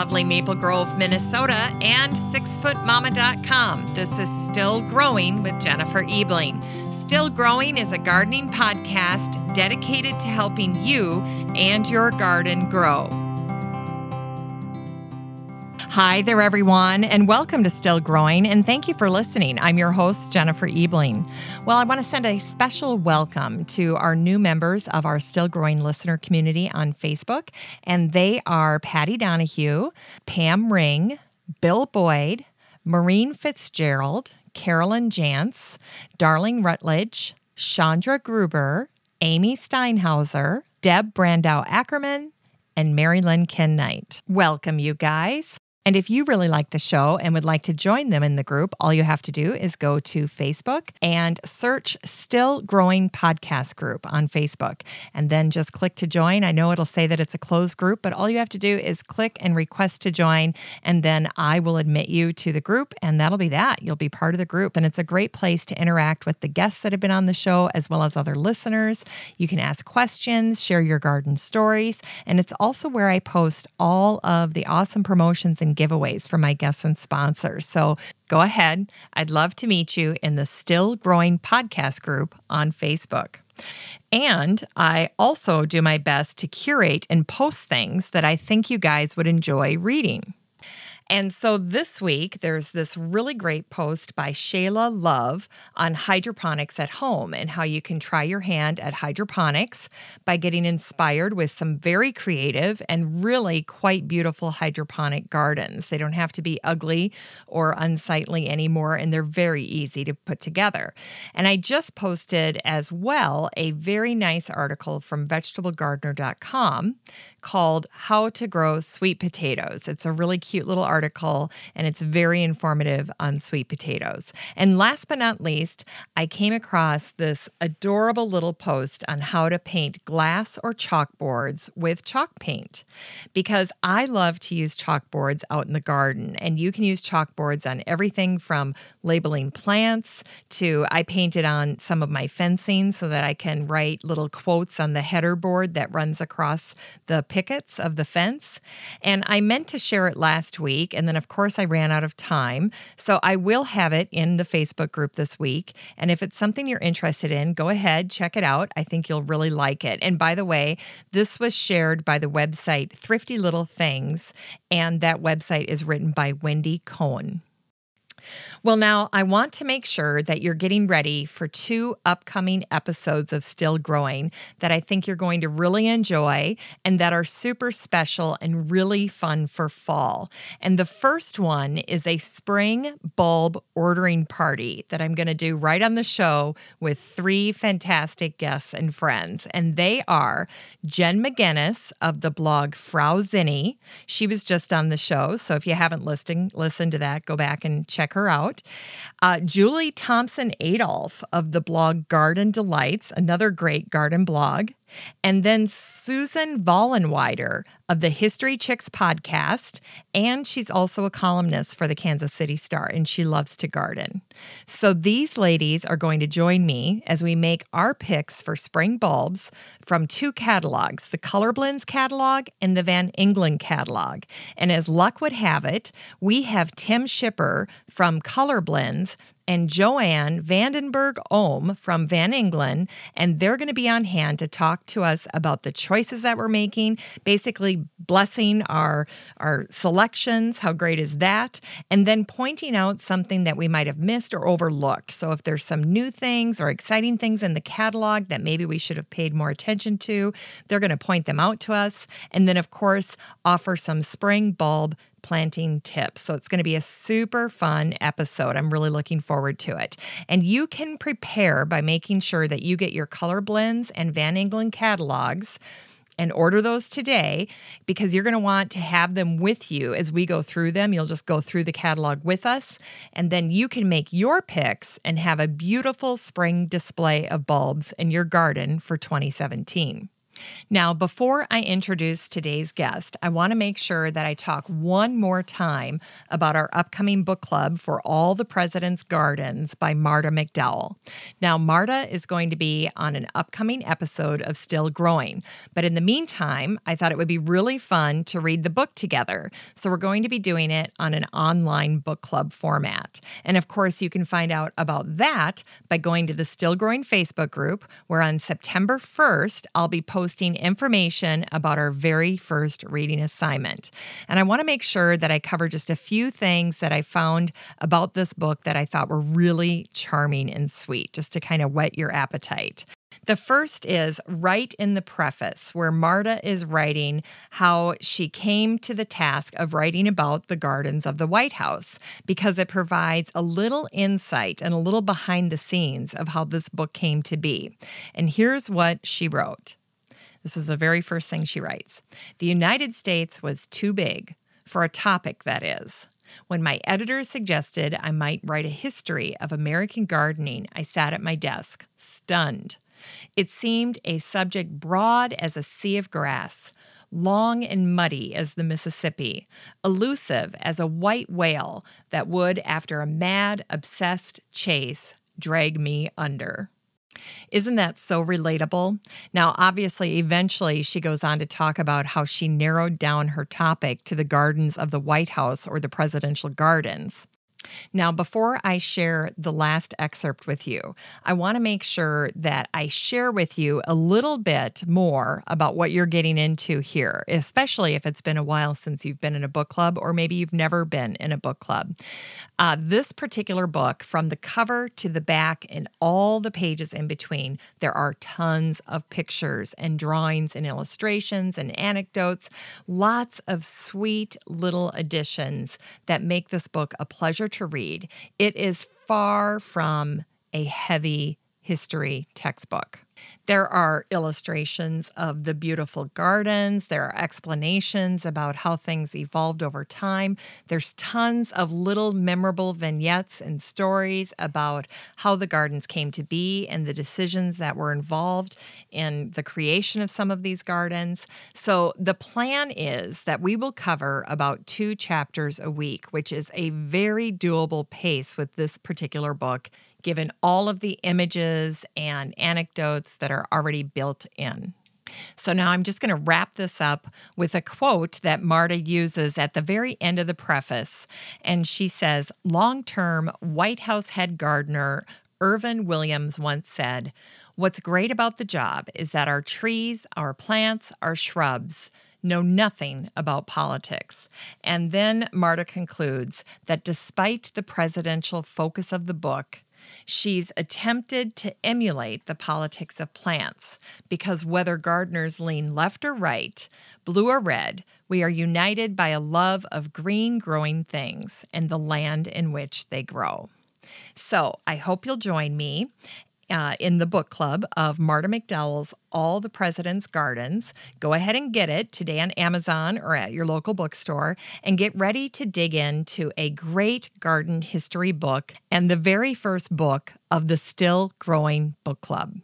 lovely Maple Grove, Minnesota, and sixfootmama.com. This is Still Growing with Jennifer Ebling. Still Growing is a gardening podcast dedicated to helping you and your garden grow. Hi there, everyone, and welcome to Still Growing, and thank you for listening. I'm your host, Jennifer Ebling. Well, I want to send a special welcome to our new members of our Still Growing listener community on Facebook, and they are Patty Donahue, Pam Ring, Bill Boyd, Maureen Fitzgerald, Carolyn Jantz, Darling Rutledge, Chandra Gruber, Amy Steinhauser, Deb Brandow Ackerman, and Mary Lynn Ken Knight. Welcome, you guys. And if you really like the show and would like to join them in the group, all you have to do is go to Facebook and search Still Growing Podcast Group on Facebook. And then just click to join. I know it'll say that it's a closed group, but all you have to do is click and request to join. And then I will admit you to the group, and that'll be that. You'll be part of the group. And it's a great place to interact with the guests that have been on the show as well as other listeners. You can ask questions, share your garden stories. And it's also where I post all of the awesome promotions and and giveaways for my guests and sponsors. So go ahead. I'd love to meet you in the Still Growing Podcast group on Facebook. And I also do my best to curate and post things that I think you guys would enjoy reading. And so this week, there's this really great post by Shayla Love on hydroponics at home and how you can try your hand at hydroponics by getting inspired with some very creative and really quite beautiful hydroponic gardens. They don't have to be ugly or unsightly anymore, and they're very easy to put together. And I just posted as well a very nice article from vegetablegardener.com called How to Grow Sweet Potatoes. It's a really cute little article article and it's very informative on sweet potatoes. And last but not least, I came across this adorable little post on how to paint glass or chalkboards with chalk paint because I love to use chalkboards out in the garden. And you can use chalkboards on everything from labeling plants to I painted on some of my fencing so that I can write little quotes on the header board that runs across the pickets of the fence. And I meant to share it last week week. And then, of course, I ran out of time. So I will have it in the Facebook group this week. And if it's something you're interested in, go ahead, check it out. I think you'll really like it. And by the way, this was shared by the website Thrifty Little Things. And that website is written by Wendy Cohen. Well, now I want to make sure that you're getting ready for two upcoming episodes of Still Growing that I think you're going to really enjoy and that are super special and really fun for fall. And the first one is a spring bulb ordering party that I'm going to do right on the show with three fantastic guests and friends. And they are Jen McGinnis of the blog Frau Zinnie. She was just on the show. So if you haven't listened, listen to that, go back and check her her out. Uh, Julie Thompson Adolf of the blog Garden Delights, another great garden blog. And then Susan Vollenweider of the History Chicks podcast. And she's also a columnist for the Kansas City Star, and she loves to garden. So these ladies are going to join me as we make our picks for spring bulbs from two catalogs the Color Blends catalog and the Van Engelen catalog. And as luck would have it, we have Tim Schipper from Color Blends and Joanne Vandenberg Ohm from Van Engelen, and they're going to be on hand to talk to us about the choices that we're making, basically blessing our our selections. How great is that? And then pointing out something that we might have missed or overlooked. So if there's some new things or exciting things in the catalog that maybe we should have paid more attention to, they're going to point them out to us. And then of course, offer some spring bulb planting tips. So it's going to be a super fun episode. I'm really looking forward to it. And you can prepare by making sure that you get your color blends and Van Engelen catalogs and order those today because you're going to want to have them with you as we go through them. You'll just go through the catalog with us, and then you can make your picks and have a beautiful spring display of bulbs in your garden for 2017. Now, before I introduce today's guest, I want to make sure that I talk one more time about our upcoming book club for All the President's Gardens by Marta McDowell. Now, Marta is going to be on an upcoming episode of Still Growing, but in the meantime, I thought it would be really fun to read the book together. So, we're going to be doing it on an online book club format. And of course, you can find out about that by going to the Still Growing Facebook group, where on September 1st, I'll be posting information about our very first reading assignment. And I want to make sure that I cover just a few things that I found about this book that I thought were really charming and sweet, just to kind of whet your appetite. The first is right in the preface, where Marta is writing how she came to the task of writing about the gardens of the White House, because it provides a little insight and a little behind the scenes of how this book came to be. And here's what she wrote this is the very first thing she writes The United States was too big, for a topic, that is. When my editor suggested I might write a history of American gardening, I sat at my desk, stunned. It seemed a subject broad as a sea of grass, long and muddy as the Mississippi, elusive as a white whale that would, after a mad, obsessed chase, drag me under. Isn't that so relatable? Now, obviously, eventually she goes on to talk about how she narrowed down her topic to the gardens of the White House or the presidential gardens. Now, before I share the last excerpt with you, I want to make sure that I share with you a little bit more about what you're getting into here, especially if it's been a while since you've been in a book club or maybe you've never been in a book club. Uh, this particular book, from the cover to the back and all the pages in between, there are tons of pictures and drawings and illustrations and anecdotes, lots of sweet little additions that make this book a pleasure to read. It is far from a heavy history textbook. There are illustrations of the beautiful gardens. There are explanations about how things evolved over time. There's tons of little memorable vignettes and stories about how the gardens came to be and the decisions that were involved in the creation of some of these gardens. So, the plan is that we will cover about two chapters a week, which is a very doable pace with this particular book given all of the images and anecdotes that are already built in. So now I'm just going to wrap this up with a quote that Marta uses at the very end of the preface. And she says, Long term White House head gardener Irvin Williams once said, What's great about the job is that our trees, our plants, our shrubs, know nothing about politics. And then Marta concludes that despite the presidential focus of the book, She's attempted to emulate the politics of plants because whether gardeners lean left or right, blue or red, we are united by a love of green growing things and the land in which they grow. So I hope you'll join me uh, in the book club of Marta McDowell's All the President's Gardens. Go ahead and get it today on Amazon or at your local bookstore and get ready to dig into a great garden history book and the very first book of the Still Growing Book Club.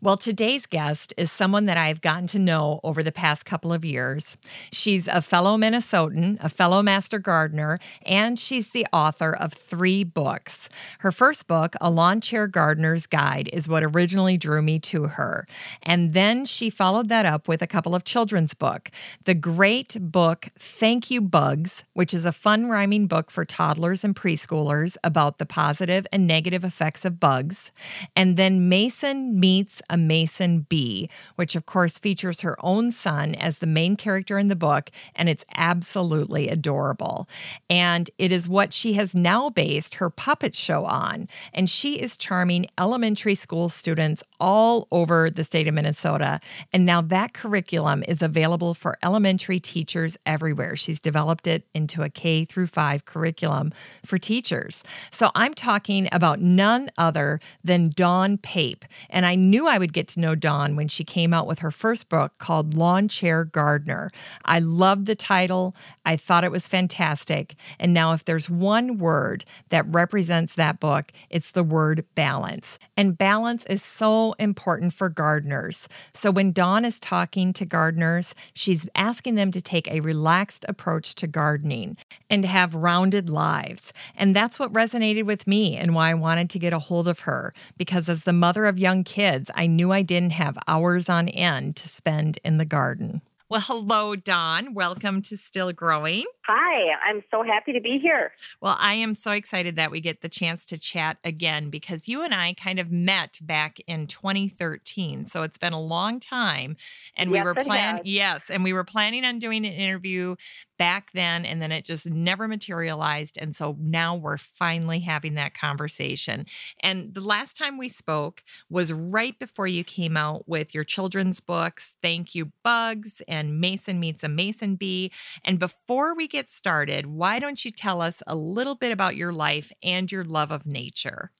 Well, today's guest is someone that I've gotten to know over the past couple of years. She's a fellow Minnesotan, a fellow master gardener, and she's the author of three books. Her first book, A Lawn Chair Gardener's Guide, is what originally drew me to her. And then she followed that up with a couple of children's books. The great book Thank You Bugs, which is a fun rhyming book for toddlers and preschoolers about the positive and negative effects of bugs. And then Mason Me meets a Mason bee, which of course features her own son as the main character in the book, and it's absolutely adorable. And it is what she has now based her puppet show on. And she is charming elementary school students all over the state of Minnesota. And now that curriculum is available for elementary teachers everywhere. She's developed it into a K through 5 curriculum for teachers. So I'm talking about none other than Dawn Pape. And I knew I would get to know Dawn when she came out with her first book called Lawn Chair Gardener. I loved the title, I thought it was fantastic. And now, if there's one word that represents that book, it's the word balance. And balance is so important for gardeners. So when Dawn is talking to gardeners, she's asking them to take a relaxed approach to gardening and have rounded lives. And that's what resonated with me and why I wanted to get a hold of her. Because as the mother of young kids, I knew I didn't have hours on end to spend in the garden. Well, hello, Dawn. Welcome to Still Growing. Hi, I'm so happy to be here. Well, I am so excited that we get the chance to chat again because you and I kind of met back in 2013. So it's been a long time. And yes, we were planning, yes, and we were planning on doing an interview back then, and then it just never materialized. And so now we're finally having that conversation. And the last time we spoke was right before you came out with your children's books, Thank You Bugs and Mason Meets a Mason Bee. And before we get started, why don't you tell us a little bit about your life and your love of nature?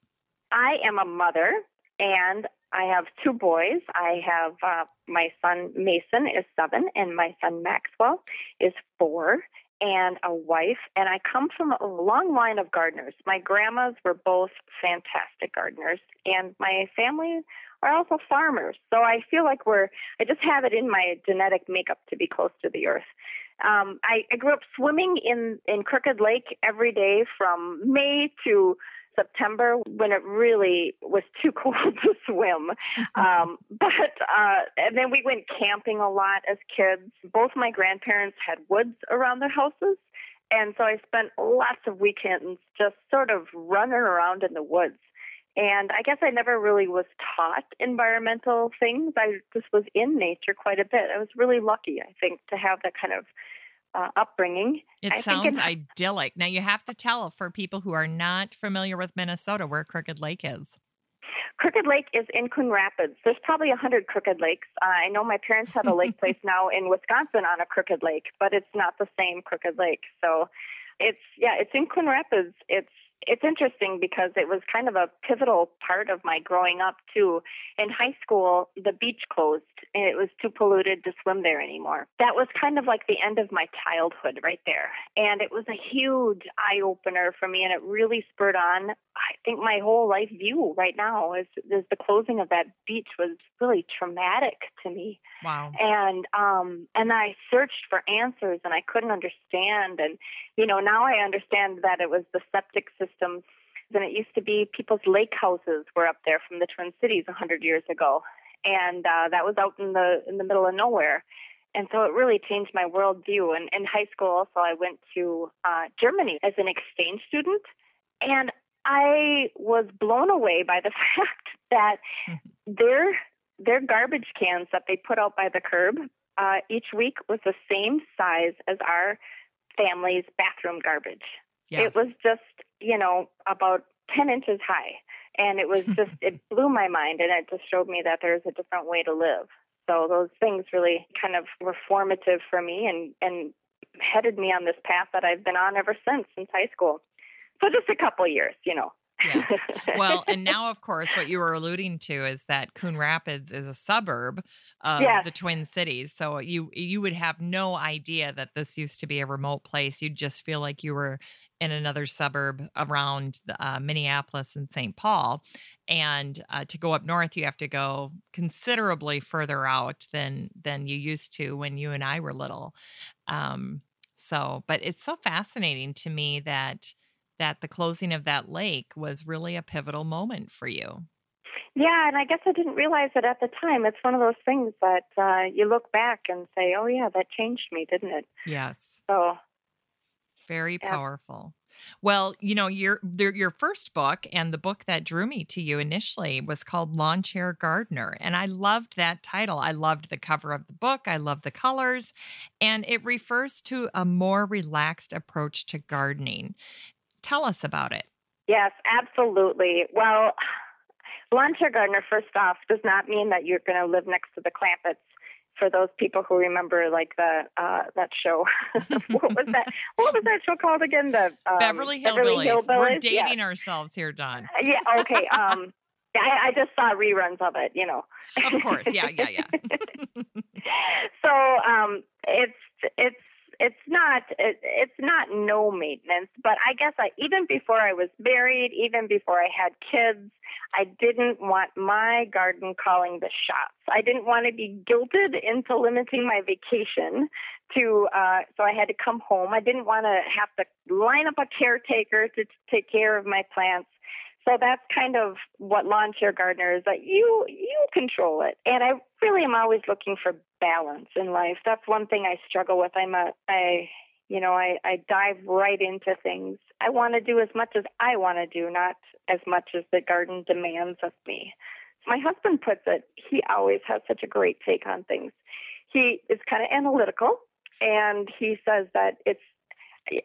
I am a mother and I have two boys. I have uh, my son Mason is seven, and my son Maxwell is four, and a wife. And I come from a long line of gardeners. My grandmas were both fantastic gardeners, and my family are also farmers. So I feel like we're, I just have it in my genetic makeup to be close to the earth. Um, I, I grew up swimming in, in Crooked Lake every day from May to September when it really was too cold to swim. Um, but, uh, and then we went camping a lot as kids. Both my grandparents had woods around their houses. And so I spent lots of weekends just sort of running around in the woods. And I guess I never really was taught environmental things. I just was in nature quite a bit. I was really lucky, I think, to have that kind of uh, upbringing. It I sounds idyllic. Now, you have to tell for people who are not familiar with Minnesota where Crooked Lake is. Crooked Lake is in Coon Rapids. There's probably a hundred Crooked Lakes. Uh, I know my parents have a lake place now in Wisconsin on a Crooked Lake, but it's not the same Crooked Lake. So, it's yeah, it's in Coon Rapids. It's it's interesting because it was kind of a pivotal part of my growing up too. In high school, the beach closed and it was too polluted to swim there anymore. That was kind of like the end of my childhood right there. And it was a huge eye opener for me and it really spurred on I think my whole life view right now is is the closing of that beach was really traumatic to me. Wow. And um and I searched for answers and I couldn't understand and you know now I understand that it was the septic system and it used to be people's lake houses were up there from the Twin Cities hundred years ago. And uh that was out in the in the middle of nowhere. And so it really changed my worldview. And in high school also I went to uh Germany as an exchange student. And I was blown away by the fact that mm-hmm. their their garbage cans that they put out by the curb uh, each week was the same size as our family's bathroom garbage. Yes. It was just you know about ten inches high, and it was just it blew my mind, and it just showed me that there's a different way to live. So those things really kind of were formative for me, and and headed me on this path that I've been on ever since since high school. So just a couple years, you know. Yeah. Well, and now, of course, what you were alluding to is that Coon Rapids is a suburb of yes. the Twin Cities. So you you would have no idea that this used to be a remote place. You'd just feel like you were in another suburb around uh, Minneapolis and St. Paul. And uh, to go up north, you have to go considerably further out than than you used to when you and I were little. Um, so, but it's so fascinating to me that that the closing of that lake was really a pivotal moment for you. Yeah, and I guess I didn't realize it at the time. It's one of those things that uh, you look back and say, "Oh yeah, that changed me, didn't it?" Yes. So very powerful. Well, you know, your your first book and the book that drew me to you initially was called Lawn Chair Gardener, and I loved that title. I loved the cover of the book. I loved the colors, and it refers to a more relaxed approach to gardening. Tell us about it. Yes, absolutely. Well, lawn chair gardener, first off, does not mean that you're going to live next to the Clampetts. For those people who remember, like the uh, that show, what was that? What was that show called again? The um, Beverly, Hillbillies. Beverly Hillbillies. We're dating ourselves here, Dawn. Yeah. Okay. Um, I, I just saw reruns of it, you know. Of course, yeah, yeah, yeah. so um, it's it's it's not it, it's not no maintenance, but I guess I even before I was married, even before I had kids, I didn't want my garden calling the shots. I didn't want to be guilted into limiting my vacation to uh so I had to come home. I didn't want to have to line up a caretaker to, to take care of my plants so that's kind of what lawn chair gardener is that you you control it. And I really am always looking for balance in life. That's one thing I struggle with. I'm a I you know, I, I dive right into things. I want to do as much as I want to do, not as much as the garden demands of me. My husband puts it, he always has such a great take on things. He is kind of analytical and he says that it's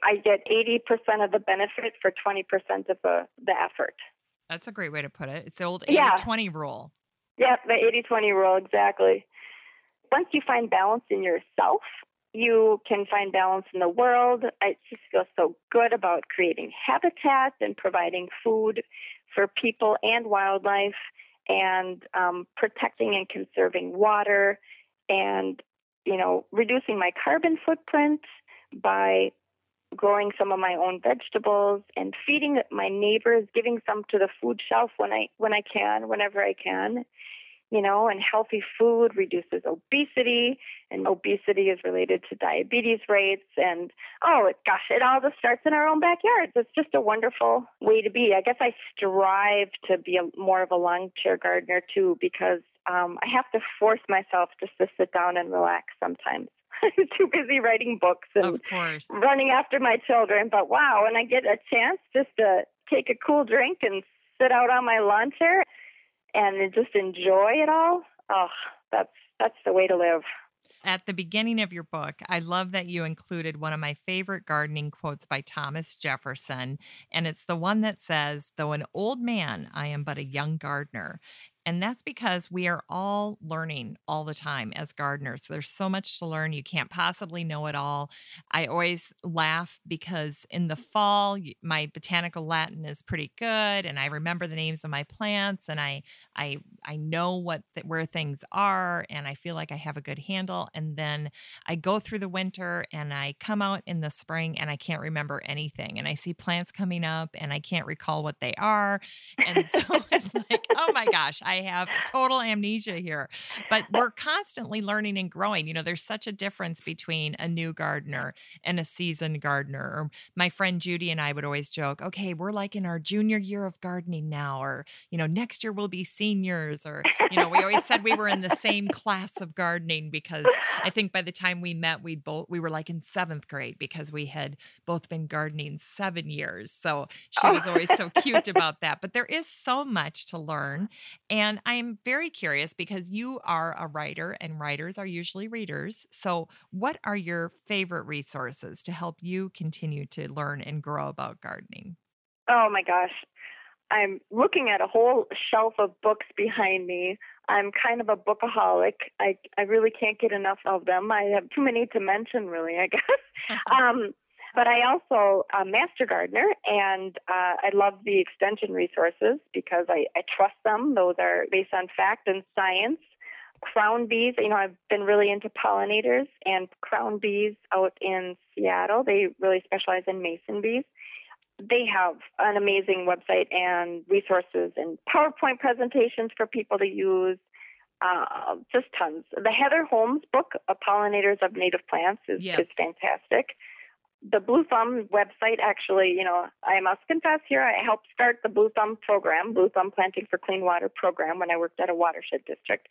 I get 80% of the benefit for 20% of the, the effort. That's a great way to put it. It's the old 80 yeah. 20 rule. Yeah, the 80 20 rule, exactly. Once you find balance in yourself, you can find balance in the world. I just feel so good about creating habitat and providing food for people and wildlife and um, protecting and conserving water and, you know, reducing my carbon footprint by growing some of my own vegetables and feeding my neighbors, giving some to the food shelf when I when I can, whenever I can. You know, and healthy food reduces obesity, and obesity is related to diabetes rates. And oh, it, gosh, it all just starts in our own backyards. It's just a wonderful way to be. I guess I strive to be a, more of a lawn chair gardener too, because um, I have to force myself just to sit down and relax sometimes. I'm too busy writing books and running after my children. But wow, when I get a chance just to take a cool drink and sit out on my lawn chair and just enjoy it all, oh, that's that's the way to live. At the beginning of your book, I love that you included one of my favorite gardening quotes by Thomas Jefferson. And it's the one that says, Though an old man, I am but a young gardener. And that's because we are all learning all the time as gardeners. There's so much to learn. You can't possibly know it all. I always laugh because in the fall, my botanical Latin is pretty good and I remember the names of my plants and I I I know what th- where things are and I feel like I have a good handle and then I go through the winter and I come out in the spring and I can't remember anything and I see plants coming up and I can't recall what they are. And so it's like, "Oh my gosh, I have total amnesia here. But we're constantly learning and growing. You know, there's such a difference between a new gardener and a seasoned gardener. Or my friend Judy and I would always joke, okay, we're like in our junior year of gardening now, or, you know, next year we'll be seniors, or, you know, we always said we were in the same class of gardening because I think by the time we met, we'd both, we were like in seventh grade because we had both been gardening seven years. So she oh. was always so cute about that. But there is so much to learn. And and I'm very curious because you are a writer and writers are usually readers. So, what are your favorite resources to help you continue to learn and grow about gardening? Oh my gosh. I'm looking at a whole shelf of books behind me. I'm kind of a bookaholic. I I really can't get enough of them. I have too many to mention, really. I guess. um, but I also a master gardener, and uh, I love the extension resources because I, I trust them. Those are based on fact and science. Crown bees, you know, I've been really into pollinators, and crown bees out in Seattle, they really specialize in mason bees. They have an amazing website and resources and PowerPoint presentations for people to use. Uh, just tons. The Heather Holm's book, Pollinators of Native Plants, is, yes. is fantastic the Blue Thumb website actually, you know, I must confess here, I helped start the Blue Thumb program, Blue Thumb Planting for Clean Water program when I worked at a watershed district.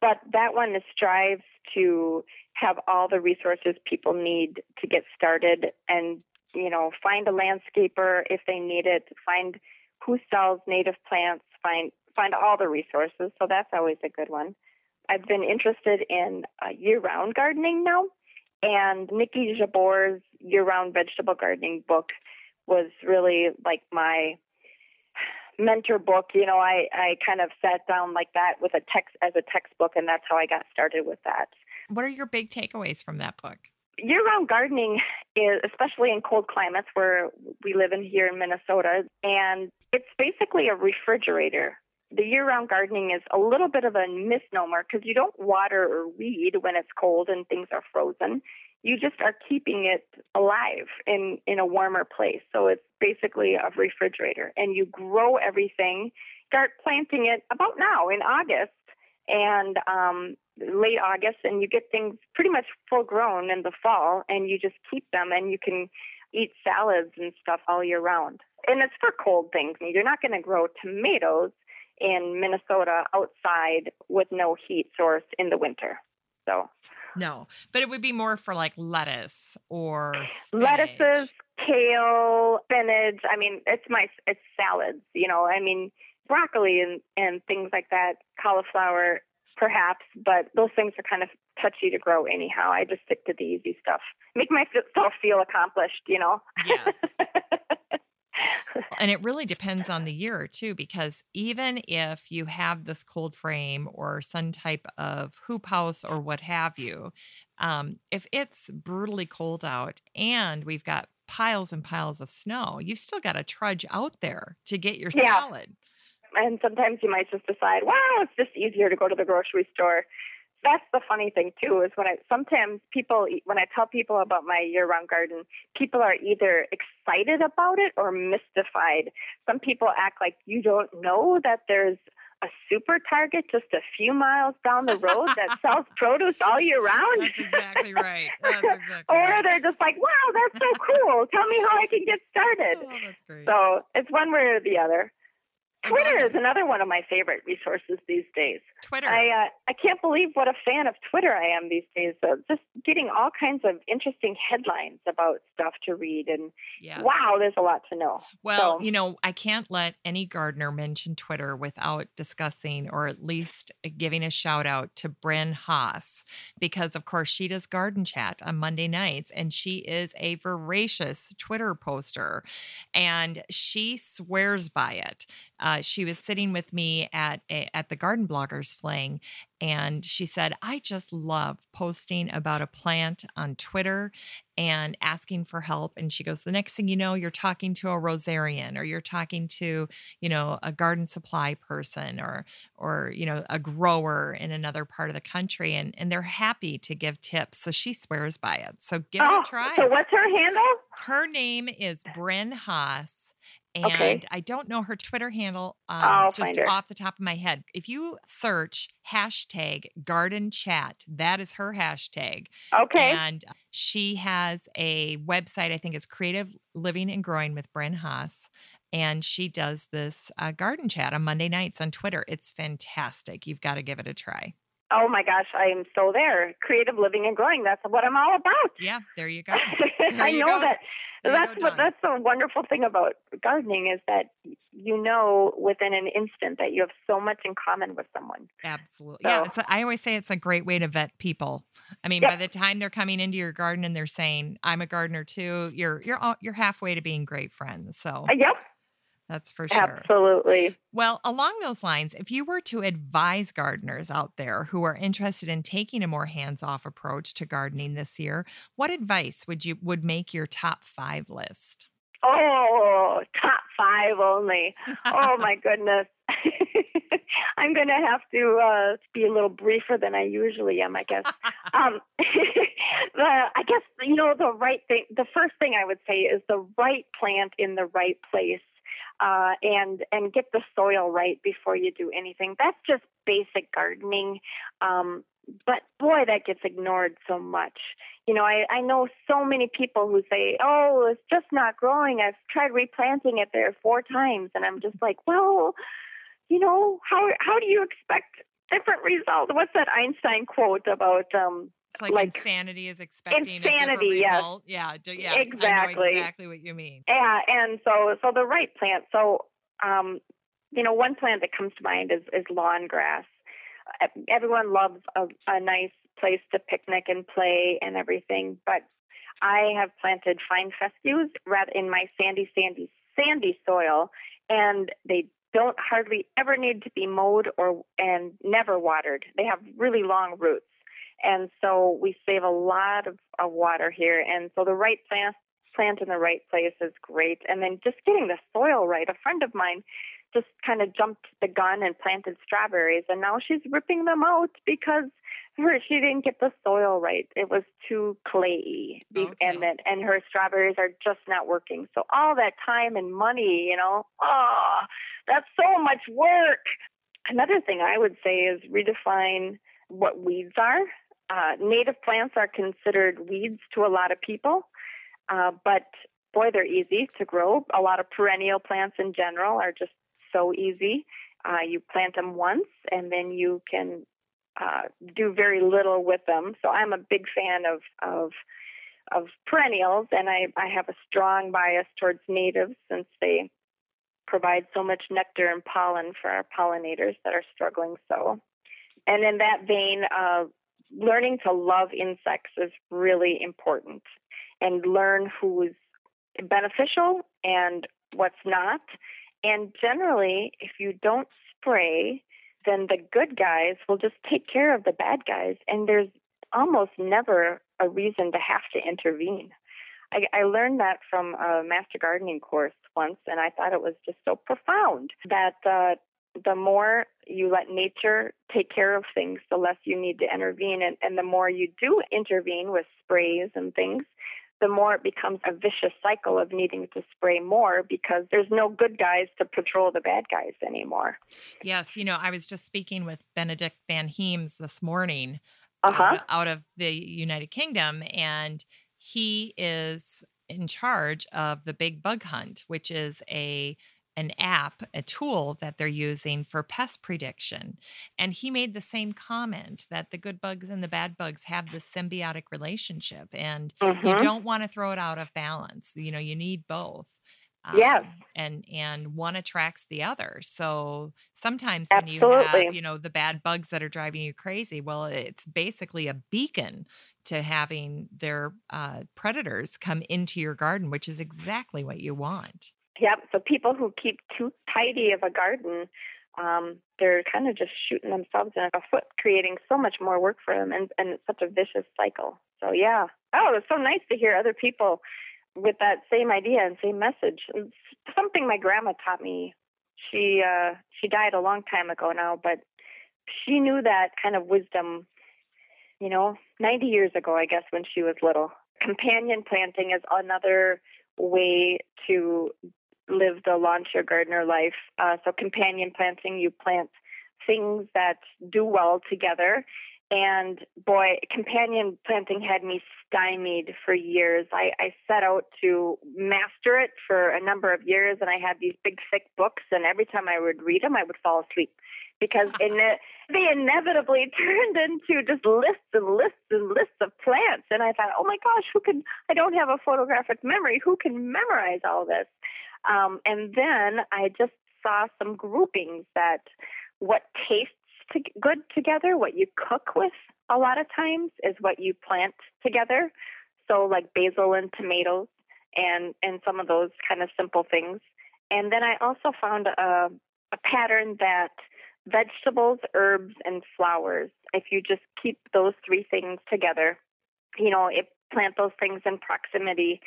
But that one strives to have all the resources people need to get started and, you know, find a landscaper if they need it, find who sells native plants, find find all the resources. So that's always a good one. I've been interested in uh, year-round gardening now and Niki Jabbour's year round vegetable gardening book was really like my mentor book. You know, I, I kind of sat down like that with a text as a textbook, and that's how I got started with that. What are your big takeaways from that book? Year round gardening is, especially in cold climates where we live in here in Minnesota, and it's basically a refrigerator the year round gardening is a little bit of a misnomer because you don't water or weed when it's cold and things are frozen. You just are keeping it alive in, in a warmer place. So it's basically a refrigerator. And you grow everything, start planting it about now in August and um, late August, and you get things pretty much full grown in the fall, and you just keep them and you can eat salads and stuff all year round. And it's for cold things. You're not going to grow tomatoes in Minnesota outside with no heat source in the winter. So no, but it would be more for like lettuce or spinach. lettuces, kale, spinach. I mean, it's my it's salads. You know, I mean broccoli and and things like that, cauliflower perhaps, but those things are kind of touchy to grow anyhow. I just stick to the easy stuff. Make myself feel accomplished, you know. Yes. and it really depends on the year too, because even if you have this cold frame or some type of hoop house or what have you, um, if it's brutally cold out and we've got piles and piles of snow, you've still got to trudge out there to get your yeah. salad. And sometimes you might just decide, wow, it's just easier to go to the grocery store that's the funny thing too is when I sometimes people when I tell people about my year-round garden, people are either excited about it or mystified. Some people act like you don't know that there's a super target just a few miles down the road that sells produce all year round. That's exactly right. That's exactly or right. they're just like, wow, that's so cool. Tell me how I can get started. Oh. So it's one way or the other. Twitter is another one of my favorite resources these days. Twitter. I uh, I can't believe what a fan of Twitter I am these days. So just getting all kinds of interesting headlines about stuff to read, and yes. wow, there's a lot to know. Well, so, you know, I can't let any gardener mention Twitter without discussing or at least giving a shout out to Bren Haas because, of course, she does garden chat on Monday nights, and she is a voracious Twitter poster, and she swears by it. Uh, she was sitting with me at a, at the Garden Bloggers Fling, and she said, "I just love posting about a plant on Twitter and asking for help." And she goes, "The next thing you know, you're talking to a rosarian, or you're talking to, you know, a garden supply person, or or you know, a grower in another part of the country, and and they're happy to give tips." So she swears by it. So give oh, it a try. So what's her handle? Her name is Bren Haas and okay. I don't know her Twitter handle um, just off the top of my head. If you search hashtag garden chat, that is her hashtag. Okay. And she has a website, I think it's Creative Living and Growing with Bren Haas. And she does this uh, garden chat on Monday nights on Twitter. It's fantastic. You've got to give it a try. Oh my gosh, I'm so there. Creative living and growing. That's what I'm all about. Yeah, there you go. There I you know go. that there that's what that's the wonderful thing about gardening is that you know within an instant that you have so much in common with someone. Absolutely. So, yeah, it's a, I always say it's a great way to vet people. I mean, by the time they're coming into your garden and they're saying, "I'm a gardener too," you're you're you're halfway to being great friends. So uh, Yep. That's for sure. Absolutely. Well, along those lines, if you were to advise gardeners out there who are interested in taking a more hands-off approach to gardening this year, what advice would you would make your top 5 list? Oh, top 5 only. oh my goodness. I'm going to have to uh, be a little briefer than I usually am, I guess. um, the, I guess you know the right thing. The first thing I would say is the right plant in the right place uh, and and get the soil right before you do anything. That's just basic gardening. Um, but boy, that gets ignored so much. You know, I, I know so many people who say, "Oh, it's just not growing. I've tried replanting it there four times," and I'm just like, "Well, you know, how how do you expect different results?" What's that Einstein quote about? Um, it's like, like, insanity is expecting insanity, a different result. Yes. Yeah, yeah, exactly. exactly what you mean. Yeah, and so so the right plant. So, um, you know, one plant that comes to mind is is lawn grass. Everyone loves a, a nice place to picnic and play and everything, but I have planted fine fescues rather in my sandy, sandy, sandy soil, and they don't hardly ever need to be mowed or and never watered. They have really long roots. And so we save a lot of, of water here. And so the right plant, plant in the right place is great. And then just getting the soil right. A friend of mine just kind of jumped the gun and planted strawberries, and now she's ripping them out because her she didn't get the soil right. It was too clayey, Okay. and then and her strawberries are just not working. So all that time and money, you know, oh, that's so much work. Another thing I would say is redefine what weeds are. Uh, native plants are considered weeds to a lot of people, uh, but boy, they're easy to grow. A lot of perennial plants in general are just so easy. Uh, you plant them once, and then you can uh, do very little with them. So I'm a big fan of of of perennials, and I I have a strong bias towards natives since they provide so much nectar and pollen for our pollinators that are struggling so. And in that vein, uh, learning to love insects is really important, and learn who's beneficial and what's not. And generally, if you don't spray, then the good guys will just take care of the bad guys, and there's almost never a reason to have to intervene. I, I learned that from a master gardening course once, and I thought it was just so profound that uh, the more you let nature take care of things, the less you need to intervene, and, and the more you do intervene with sprays and things, the more it becomes a vicious cycle of needing to spray more because there's no good guys to patrol the bad guys anymore. Yes, you know, I was just speaking with Benedict Vanheems this morning Uh huh. out, out of the United Kingdom, and he is in charge of the Big Bug Hunt, which is a an app, a tool that they're using for pest prediction. And he made the same comment that the good bugs and the bad bugs have this symbiotic relationship and you Mhm. don't want to throw it out of balance. You know, you need both. Yes. Um, and and one attracts the other. So sometimes when you have, you know, the bad bugs that are driving you crazy, well, it's basically a beacon to having their uh, predators come into your garden, which is exactly what you want. Yep. So people who keep too tidy of a garden, um, they're kind of just shooting themselves in the foot, creating so much more work for them, and, and it's such a vicious cycle. So yeah. Oh, it's so nice to hear other people with that same idea and same message. It's something my grandma taught me. She uh, she died a long time ago now, but she knew that kind of wisdom. You know, 90 years ago, I guess, when she was little. Companion planting is another way to live the lawn chair gardener life. Uh, so companion planting, you plant things that do well together. And boy, companion planting had me stymied for years. I, I set out to master it for a number of years, and I had these big, thick books. And every time I would read them, I would fall asleep because in it, they inevitably turned into just lists and lists and lists of plants. And I thought, oh my gosh, who can? I don't have a photographic memory. Who can memorize all this? Um, and then I just saw some groupings that what tastes to, good together, what you cook with a lot of times is what you plant together. So like basil and tomatoes and and some of those kind of simple things. And then I also found a, a pattern that vegetables, herbs, and flowers, if you just keep those three things together, you know, if plant those things in proximity,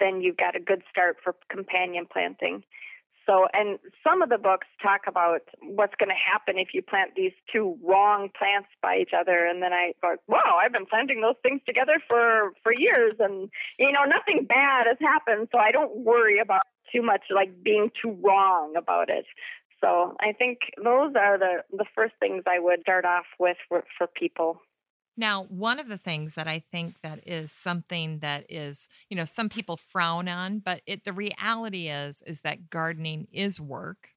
then you've got a good start for companion planting. So, and some of the books talk about what's going to happen if you plant these two wrong plants by each other. And then I thought, wow, I've been planting those things together for for years, and you know, nothing bad has happened. So I don't worry about too much like being too wrong about it. So I think those are the the first things I would start off with for, for people. Now, one of the things that I think that is something that is, you know, some people frown on, but it the reality is is that gardening is work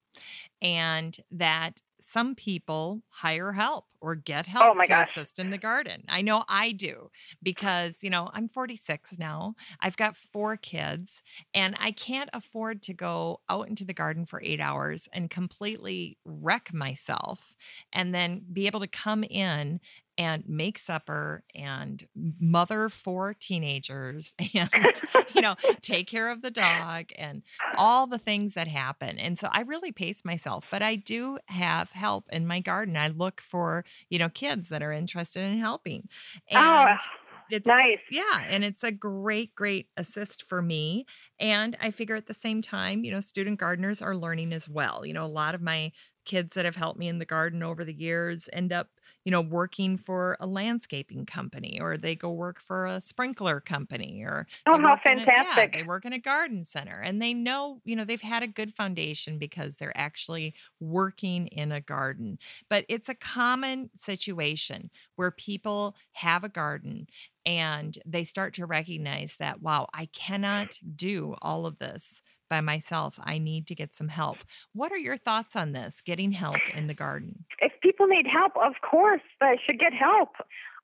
and that some people hire help or get oh help Oh to gosh. assist in the garden. I know I do because, you know, I'm 46 now. I've got four kids and I can't afford to go out into the garden for 8 hours and completely wreck myself and then be able to come in and make supper and mother four teenagers and you know take care of the dog and all the things that happen and so i really pace myself but i do have help in my garden i look for you know kids that are interested in helping ah, and Oh, It's Nice. Yeah, and it's a great, great assist for me. And I figure at the same time, you know, student gardeners are learning as well. You know, a lot of my kids that have helped me in the garden over the years end up, you know, working for a landscaping company or they go work for a sprinkler company or Oh, how in a- yeah, fantastic. they work in a garden center and they know, you know, they've had a good foundation because they're actually working in a garden. But it's a common situation where people have a garden and they start to recognize that, wow, I cannot do all of this by myself. I need to get some help. What are your thoughts on this, getting help in the garden? if people need help, of course they should get help.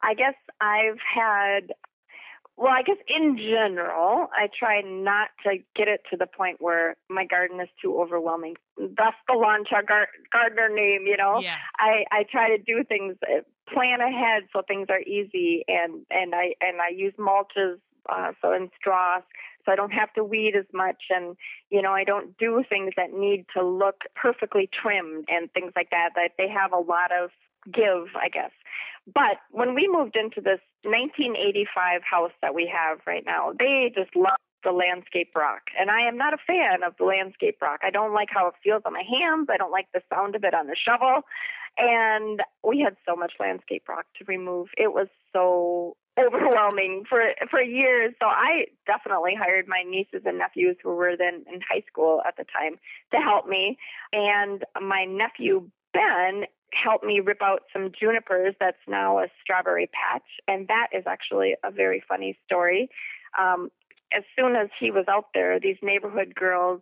I guess I've had, well, I guess in general, I try not to get it to the point where my garden is too overwhelming. Thus the Lawn Chair gar- gardener name, you know. Yes. I I try to do things uh, plan ahead so things are easy and and I and I use mulches uh, so in straws so I don't have to weed as much. And you know I don't do things that need to look perfectly trimmed and things like that that they have a lot of give I guess. But when we moved into this 1985 house that we have right now they just love the landscape rock. And I am not a fan of the landscape rock. I don't like how it feels on my hands. I don't like the sound of it on the shovel. And we had so much landscape rock to remove. It was so overwhelming for for years. So I definitely hired my nieces and nephews who were then in high school at the time to help me. And my nephew Ben helped me rip out some junipers that's now a strawberry patch. And that is actually a very funny story. Um, as soon as he was out there, these neighborhood girls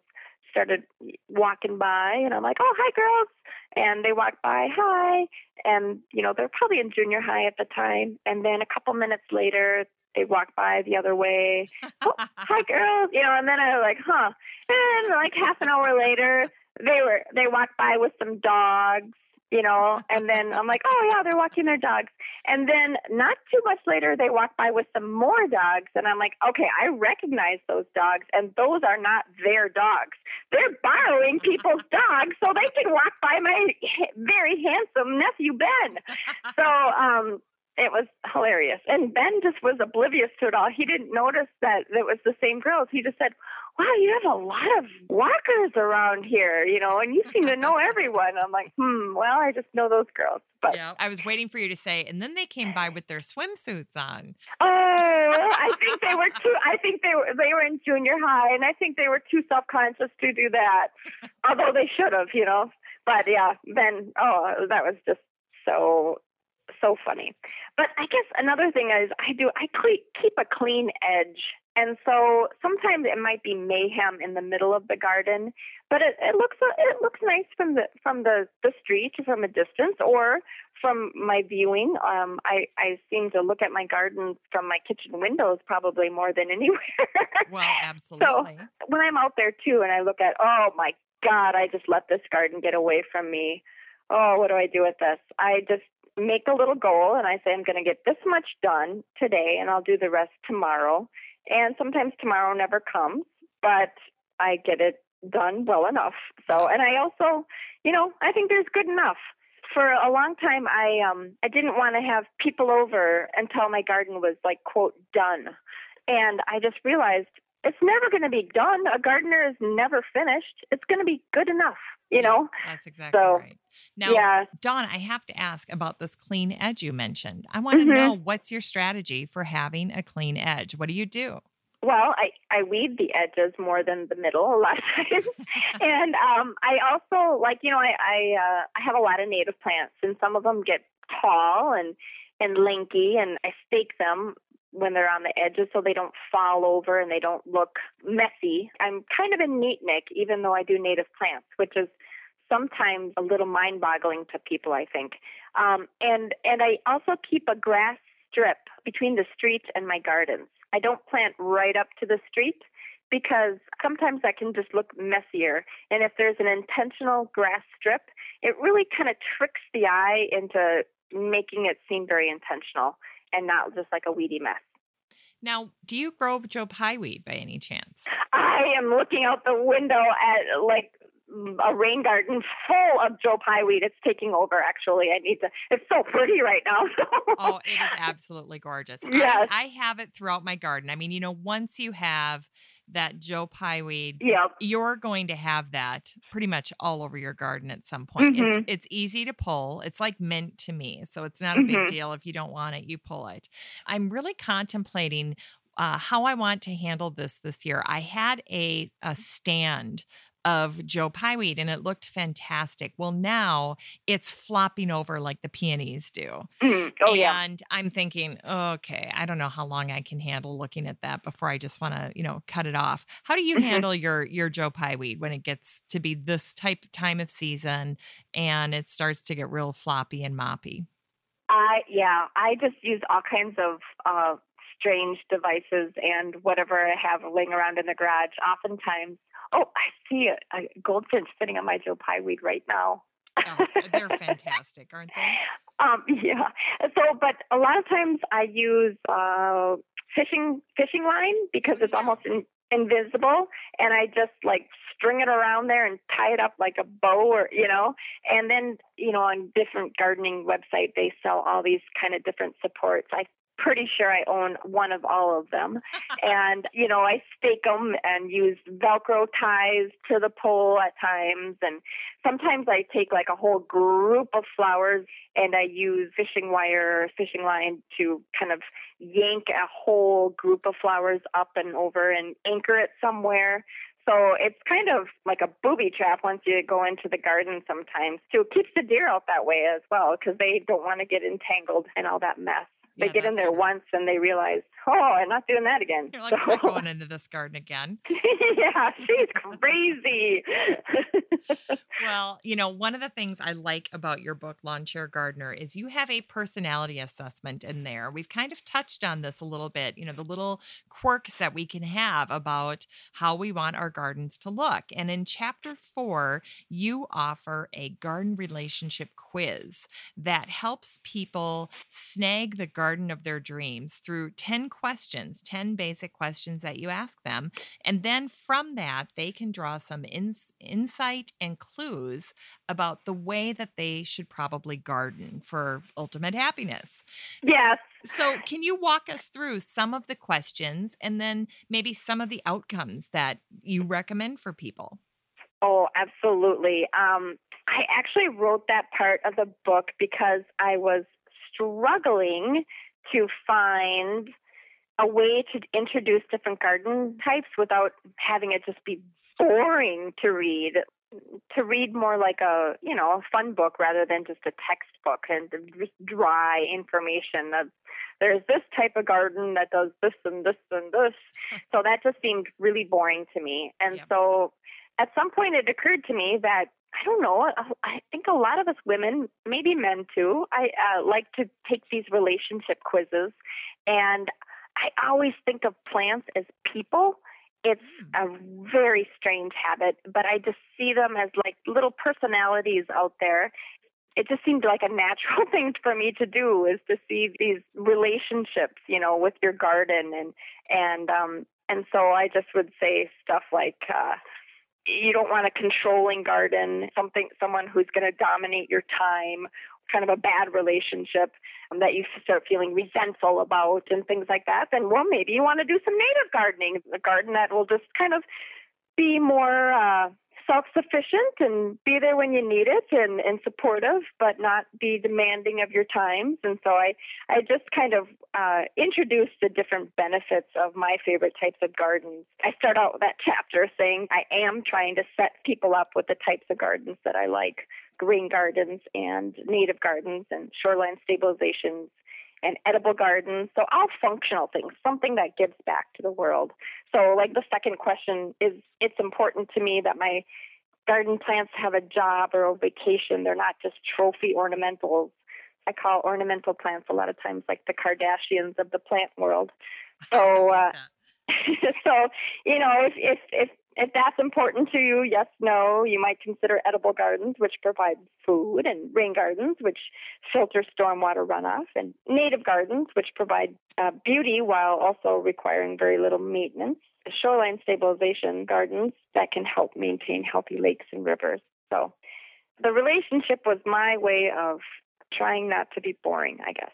started walking by and I'm like, Oh, hi girls. And they walked by, hi. And you know, they're probably in junior high at the time. And then a couple minutes later they walked by the other way. Oh, hi girls. You know, and then I was like, huh. And like half an hour later they were they walked by with some dogs, you know, and then I'm like, Oh yeah, they're walking their dogs. And then not too much later they walk by with some more dogs and I'm like, Okay, I recognize those dogs and those are not their dogs. They're borrowing people's dogs so they can walk by my very handsome nephew Ben. So um it was hilarious. And Ben just was oblivious to it all. He didn't notice that it was the same girls. He just said, Wow, you have a lot of walkers around here, you know, and you seem to know everyone. I'm like, hmm, well, I just know those girls. But Yeah. I was waiting for you to say, and then they came by with their swimsuits on. Oh, I think they were too. I think they were they were in junior high, and I think they were too self conscious to do that. Although they should have, you know. But yeah, then oh, that was just so so funny. But I guess another thing is I do I keep a clean edge, and so sometimes it might be mayhem in the middle of the garden, but it, it looks it looks nice from the from the the street from a distance or from my viewing. Um, I I seem to look at my garden from my kitchen windows probably more than anywhere. Well, absolutely. So when I'm out there too, and I look at oh my God, I just let this garden get away from me. Oh, what do I do with this? I just make a little goal and I say I'm going to get this much done today and I'll do the rest tomorrow. And sometimes tomorrow never comes, but I get it done well enough. So, and I also, you know, I think there's good enough. For a long time I um I didn't want to have people over until my garden was like quote done. And I just realized it's never going to be done. A gardener is never finished. It's going to be good enough, you know? That's exactly So, right. Now, yeah. Dawn, I have to ask about this clean edge you mentioned. I want to Mhm. know what's your strategy for having a clean edge? What do you do? Well, I, I weed the edges more than the middle a lot of times. and um, I also like, you know, I I, uh, I have a lot of native plants, and some of them get tall and and lanky, and I stake them when they're on the edges so they don't fall over and they don't look messy. I'm kind of a neatnik, even though I do native plants, which is sometimes a little mind-boggling to people, I think. Um, and and I also keep a grass strip between the street and my gardens. I don't plant right up to the street because sometimes that can just look messier. And if there's an intentional grass strip, it really kind of tricks the eye into making it seem very intentional and not just like a weedy mess. Now, do you grow Joe Pye weed by any chance? I am looking out the window at like a rain garden full of Joe Pye weed. It's taking over. Actually, I need to. It's so pretty right now. oh, it is absolutely gorgeous. Yes. I, I have it throughout my garden. I mean, you know, once you have that Joe Pye weed, yep. you're going to have that pretty much all over your garden at some point. Mhm. It's it's easy to pull. It's like mint to me, so it's not a big Mhm. deal if you don't want it. You pull it. I'm really contemplating. Uh, how I want to handle this this year. I had a a stand of Joe Pyeweed and it looked fantastic. Well, now it's flopping over like the peonies do. Mhm. Oh yeah. And I'm thinking, okay, I don't know how long I can handle looking at that before I just want to, you know, cut it off. How do you Mhm. handle your your Joe Pye weed when it gets to be this type time of season and it starts to get real floppy and moppy? I yeah, I just use all kinds of uh strange devices and whatever I have laying around in the garage. Oftentimes, oh, I see a, a goldfinch sitting on my Joe Pye weed right now. Oh, they're fantastic, aren't they? Um, yeah. So, but a lot of times I use uh, fishing fishing line because it's almost in, invisible, and I just like string it around there and tie it up like a bow, or you know. And then you know, on different gardening website, they sell all these kind of different supports. I pretty sure I own one of all of them. and, you know, I stake them and use Velcro ties to the pole at times. And sometimes I take like a whole group of flowers and I use fishing wire fishing line to kind of yank a whole group of flowers up and over and anchor it somewhere. So it's kind of like a booby trap once you go into the garden sometimes too. It keeps the deer out that way as well because they don't want to get entangled in all that mess. They Yeah, get in there true. once and they realize, oh, I'm not doing that again. You're like, So- not going into this garden again. yeah, she's crazy. Well, you know, one of the things I like about your book, Lawn Chair Gardener, is you have a personality assessment in there. We've kind of touched on this a little bit, you know, the little quirks that we can have about how we want our gardens to look. And in chapter four, you offer a garden relationship quiz that helps people snag the garden of their dreams through 10 questions, 10 basic questions that you ask them. And then from that, they can draw some ins- insight and clues about the way that they should probably garden for ultimate happiness. yes. So, can you walk us through some of the questions and then maybe some of the outcomes that you recommend for people? Oh, absolutely. Um, I actually wrote that part of the book because I was struggling to find a way to introduce different garden types without having it just be boring to read. To read more like a you know a fun book rather than just a textbook and just dry information. Of, there's this type of garden that does this and this and this. so that just seemed really boring to me. And Yep. so at some point it occurred to me that I don't know. I think a lot of us women, maybe men too, I uh, like to take these relationship quizzes, and I always think of plants as people. It's a very strange habit, but I just see them as like little personalities out there. It just seemed like a natural thing for me to do is to see these relationships, you know, with your garden and and um and so I just would say stuff like uh you don't want a controlling garden, something someone who's going to dominate your time, kind of a bad relationship um, that you start feeling resentful about and things like that. Then well, maybe you want to do some native gardening, a garden that will just kind of be more uh self-sufficient and be there when you need it and, and supportive, but not be demanding of your times. And so I, I just kind of uh, introduced the different benefits of my favorite types of gardens. I start out with that chapter saying I am trying to set people up with the types of gardens that I like green gardens and native gardens and shoreline stabilizations and edible gardens. So all functional things, something that gives back to the world. So like the second question is it's important to me that my garden plants have a job or a vacation. They're not just trophy ornamentals. I call ornamental plants a lot of times like the Kardashians of the plant world. So uh, so you know if if if if that's important to you, yes, no, you might consider edible gardens, which provide food, and rain gardens, which filter stormwater runoff, and native gardens, which provide uh, beauty while also requiring very little maintenance. Shoreline stabilization gardens that can help maintain healthy lakes and rivers. So the relationship was my way of trying not to be boring, I guess.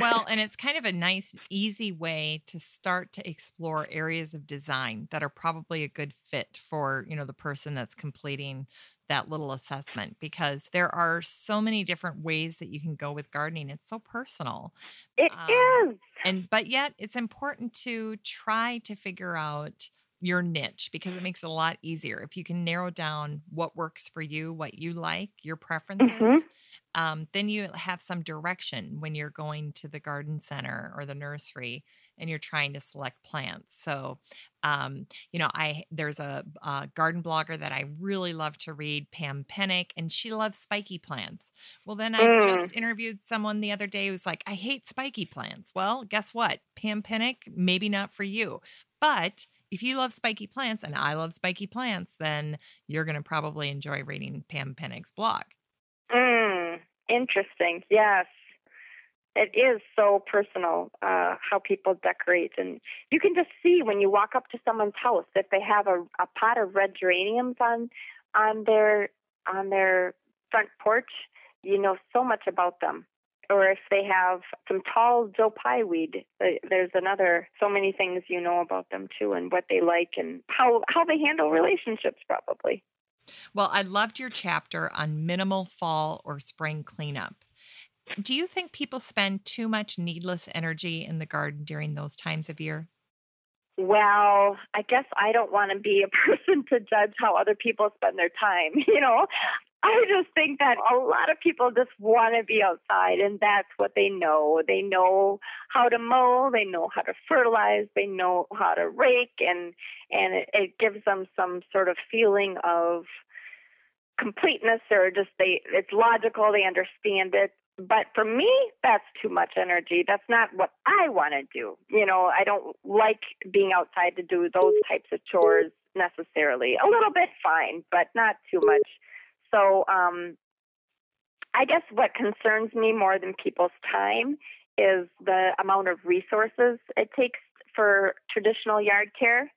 Well, and it's kind of a nice, easy way to start to explore areas of design that are probably a good fit for, you know, the person that's completing that little assessment because there are so many different ways that you can go with gardening. It's so personal. It um, is, And but yet it's important to try to figure out your niche because it makes it a lot easier if you can narrow down what works for you, what you like, your preferences. Mm-hmm. Um, then you have some direction when you're going to the garden center or the nursery and you're trying to select plants. So, um, you know, I there's a, a, garden blogger that I really love to read, Pam Penick, and she loves spiky plants. Well, then I mm. just interviewed someone the other day who's like, I hate spiky plants. Well, guess what? Pam Penick, maybe not for you, but if you love spiky plants and I love spiky plants, then you're going to probably enjoy reading Pam Penick's blog. Interesting. Yes. It is so personal uh, how people decorate, and you can just see when you walk up to someone's house if they have a, a pot of red geraniums on on their on their front porch. You know so much about them or if they have some tall Joe Pye weed. Uh, there's another so many things you know about them too, and what they like and how how they handle relationships probably. Well, I loved your chapter on minimal fall or spring cleanup. Do you think people spend too much needless energy in the garden during those times of year? Well, I guess I don't want to be a person to judge how other people spend their time. You know, I just think that a lot of people just want to be outside and that's what they know. They know how to mow, they know how to fertilize, they know how to rake and and it, it gives them some sort of feeling of completeness or just they it's logical, they understand it. But for me, that's too much energy. That's not what I want to do. You know, I don't like being outside to do those types of chores necessarily. A little bit fine, but not too much so um, I guess what concerns me more than people's time is the amount of resources it takes for traditional yard care.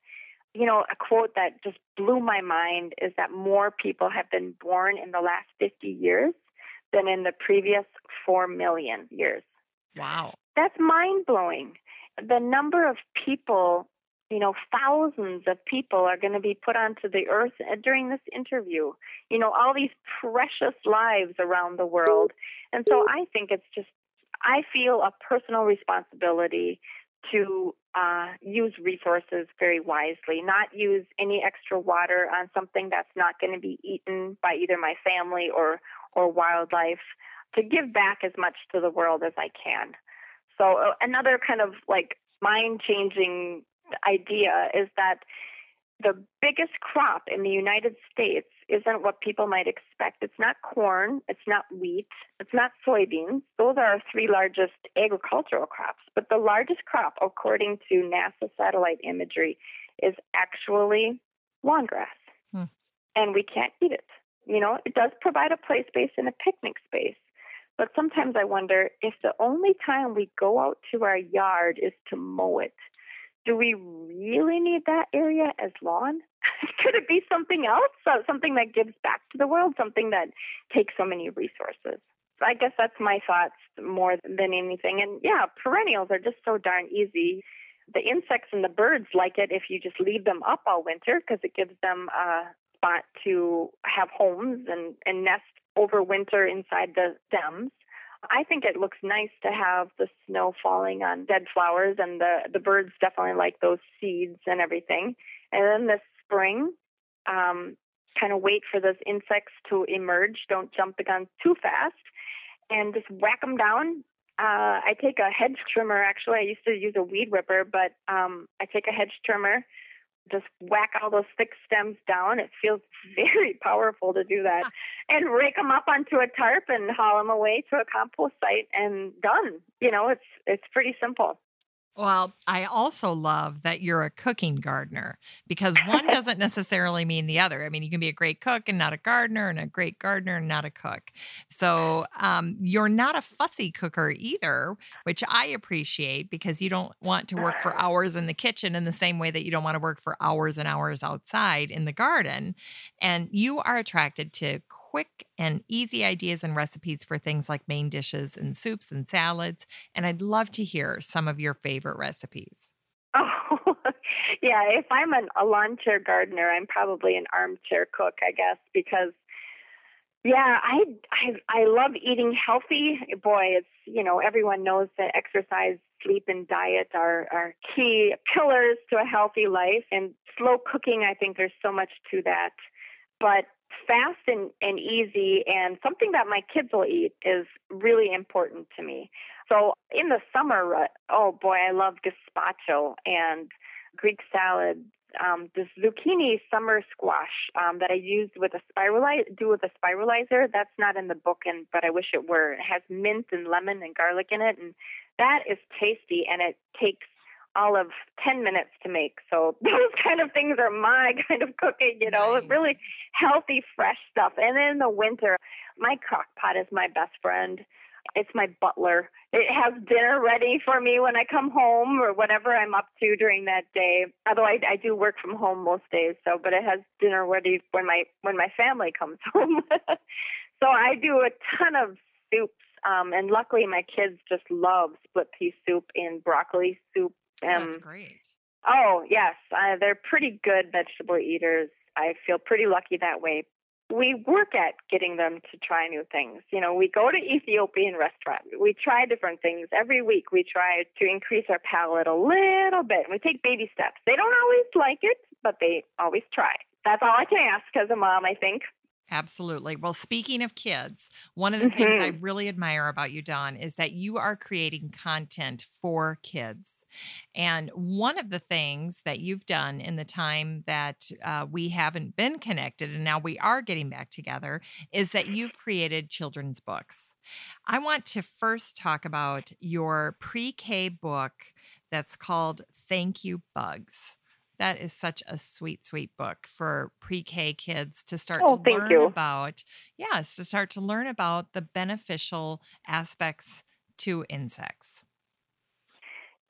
You know, a quote that just blew my mind is that more people have been born in the last 50 years than in the previous 4 million years. Wow. That's mind blowing. The number of people you know, thousands of people are going to be put onto the earth during this interview. You know, all these precious lives around the world. And so I think it's just, I feel a personal responsibility to uh, use resources very wisely, not use any extra water on something that's not going to be eaten by either my family or, or wildlife, to give back as much to the world as I can. So, uh, another kind of like mind changing idea is that the biggest crop in the United States isn't what people might expect. It's not corn, it's not wheat, it's not soybeans. Those are our three largest agricultural crops. But the largest crop, according to NASA satellite imagery, is actually lawn grass. Hmm. And we can't eat it. You know, it does provide a play space and a picnic space. But sometimes I wonder if the only time we go out to our yard is to mow it do we really need that area as lawn? Could it be something else? So something that gives back to the world, something that takes so many resources. So I guess that's my thoughts more than anything. And yeah, perennials are just so darn easy. The insects and the birds like it if you just leave them up all winter because it gives them a spot to have homes and, and nest over winter inside the stems. I think it looks nice to have the snow falling on dead flowers, and the the birds definitely like those seeds and everything. And then this spring, um, kind of wait for those insects to emerge. Don't jump the gun too fast, and just whack them down. Uh, I take a hedge trimmer. Actually, I used to use a weed whipper, but um, I take a hedge trimmer just whack all those thick stems down. It feels very powerful to do that. And rake them up onto a tarp and haul them away to a compost site and done. You know, it's it's pretty simple. Well, I also love that you're a cooking gardener because one doesn't necessarily mean the other. I mean, you can be a great cook and not a gardener, and a great gardener and not a cook. So um, you're not a fussy cooker either, which I appreciate because you don't want to work for hours in the kitchen in the same way that you don't want to work for hours and hours outside in the garden. And you are attracted to quick and easy ideas and recipes for things like main dishes and soups and salads. And I'd love to hear some of your favorite recipes. Oh, yeah. If I'm an, a lawn chair gardener, I'm probably an armchair cook, I guess, because yeah, I I I love eating healthy. Boy, it's you know everyone knows that exercise, sleep, and diet are are key pillars to a healthy life. And slow cooking, I think there's so much to that. But fast and, and easy and something that my kids will eat is really important to me. So in the summer, uh, oh boy, I love gazpacho and Greek salad. Um, this zucchini summer squash um, that I used with a spiralizer, do with a spiralizer. That's not in the book, and but I wish it were. It has mint and lemon and garlic in it, and that is tasty. And it takes all of 10 minutes to make. So those kind of things are my kind of cooking, you know, nice. really healthy, fresh stuff. And in the winter, my crock pot is my best friend. It's my butler. It has dinner ready for me when I come home or whatever I'm up to during that day. Although I, I do work from home most days, so but it has dinner ready when my when my family comes home. so I do a ton of soups um, and luckily, my kids just love split pea soup and broccoli soup um, That's great. Oh, yes. Uh, they're pretty good vegetable eaters. I feel pretty lucky that way. We work at getting them to try new things. You know, we go to Ethiopian restaurant. We try different things every week. We try to increase our palate a little bit. We take baby steps. They don't always like it, but they always try. That's all I can ask as a mom, I think. Absolutely. Well, speaking of kids, one of the mm-hmm. things I mm-hmm. really admire about you, Dawn, is that you are creating content for kids. And one of the things that you've done in the time that uh, we haven't been connected and now we are getting back together is that you've created children's books. I want to first talk about your pre K book that's called Thank You Bugs. That is such a sweet, sweet book for pre-K kids to start oh, to learn you. about. Yes, to start to learn about the beneficial aspects to insects.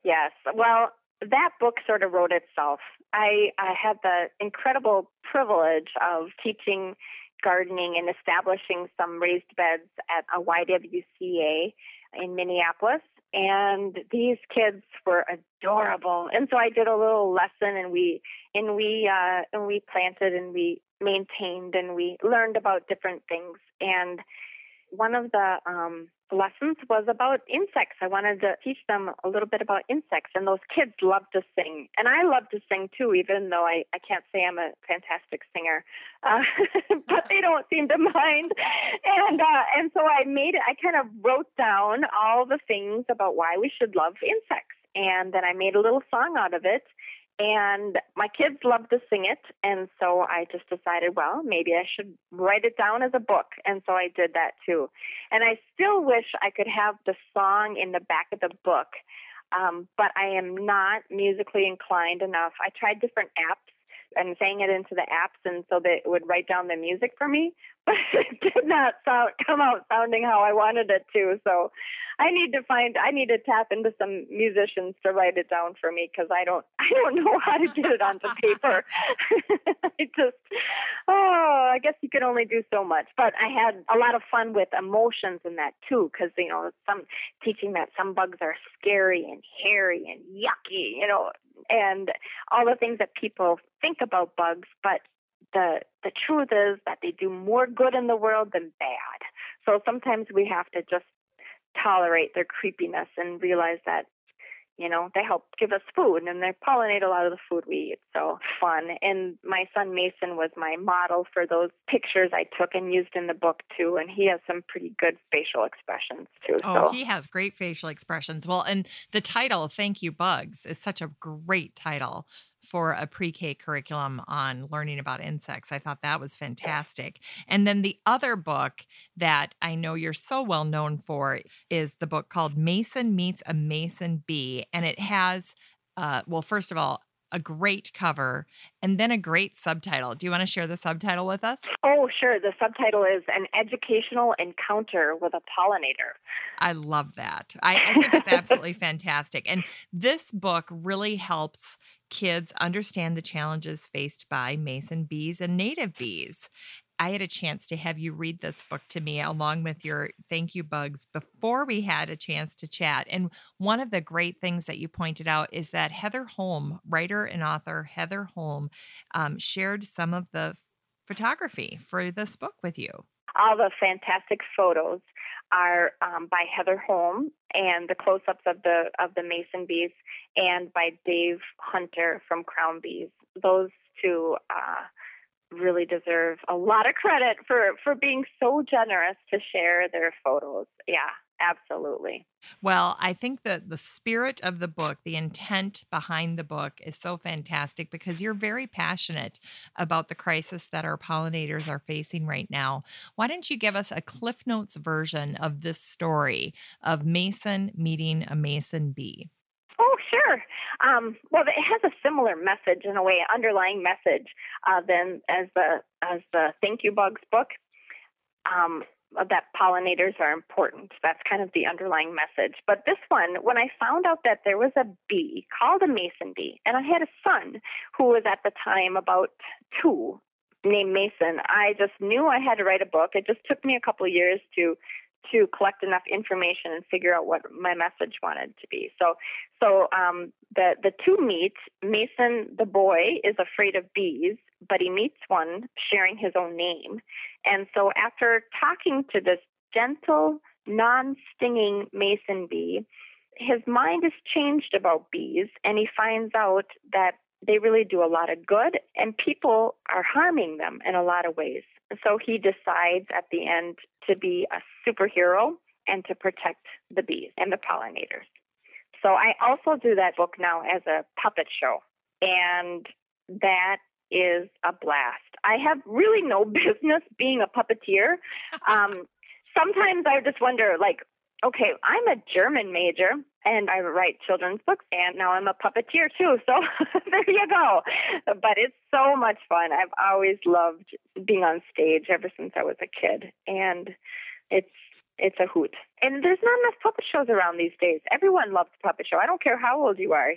Yes. Well, that book sort of wrote itself. I, I had the incredible privilege of teaching gardening and establishing some raised beds at a YWCA in Minneapolis and these kids were adorable. And so i did a little lesson and we and we uh and we planted and we maintained and we learned about different things. And one of the um, lessons was about insects. I wanted to teach them a little bit about insects, and those kids love to sing, and I love to sing too, even though I, I can't say I'm a fantastic singer, uh, but they don't seem to mind. And uh, and so I made it. I kind of wrote down all the things about why we should love insects, and then I made a little song out of it and my kids love to sing it. And so I just decided, well, maybe I should write it down as a book. And so I did that too. And I still wish I could have the song in the back of the book. Um, but I am not musically inclined enough. I tried different apps and sang it into the apps and so that it would write down the music for me but it did not sound come out sounding how i wanted it to. So i need to find i need to tap into some musicians to write it down for me because i don't i don't know how to get it onto paper. I just oh i guess you can only do so much but i had a lot of fun with emotions in that too because you know some teaching that some bugs are scary and hairy and yucky you know and all the things that people think about bugs, but the the truth is that they do more good in the world than bad. So sometimes we have to just tolerate their creepiness and realize that you know they help give us food and they pollinate a lot of the food we eat. So fun. And my son mason was my model for those pictures i took and used in the book too. And he has some pretty good facial expressions too. Oh so. he has great facial expressions. Well and the title thank you bugs is such a great title for a pre K curriculum on learning about insects. I thought that was fantastic. And then the other book that I know you're so well known for is the book called Mason Meets a Mason Bee. And it has, uh, well, first of all, a great cover and then a great subtitle. Do you want to share the subtitle with us? Oh, sure. The subtitle is An Educational Encounter with a Pollinator. I love that. I, I think it's absolutely fantastic. And this book really helps kids understand the challenges faced by mason bees and native bees. I had a chance to have you read this book to me along with your thank you bugs before we had a chance to chat. And one of the great things that you pointed out is that Heather Holm, writer and author Heather Holm, um, shared some of the photography for this book with you. All the fantastic photos are um, by Heather Holm and the close-ups of the of the mason bees, and by Dave Hunter from Crown Bees. Those two. Uh, really deserve a lot of credit for for being so generous to share their photos. Yeah, absolutely. Well, I think that the spirit of the book, the intent behind the book is so fantastic because you're very passionate about the crisis that our pollinators are facing right now. Why don't you give us a Cliff Notes version of this story of Mason meeting a Mason bee? Oh, sure. Um, well, it has a similar message in a way, underlying message uh, than as the as the Thank You Bugs book. Um, that pollinators are important. That's kind of the underlying message. But this one, when I found out that there was a bee called a mason bee, and I had a son who was at the time about two, named Mason, I just knew I had to write a book. It just took me a couple years to to collect enough information and figure out what my message wanted to be. So, so um, the the two meet. Mason, the boy, is afraid of bees, but he meets one sharing his own name. And so, after talking to this gentle, non-stinging mason bee, his mind is changed about bees, and he finds out that they really do a lot of good, and people are harming them in a lot of ways. So he decides at the end to be a superhero and to protect the bees and the pollinators. So I also do that book now as a puppet show, and that is a blast. I have really no business being a puppeteer. Um, sometimes I just wonder, like, okay, I'm a German major and I write children's books and now I'm a puppeteer too. So there you go. But it's so much fun. I've always loved being on stage ever since I was a kid and it's it's a hoot. And there's not enough puppet shows around these days. Everyone loves puppet show. I don't care how old you are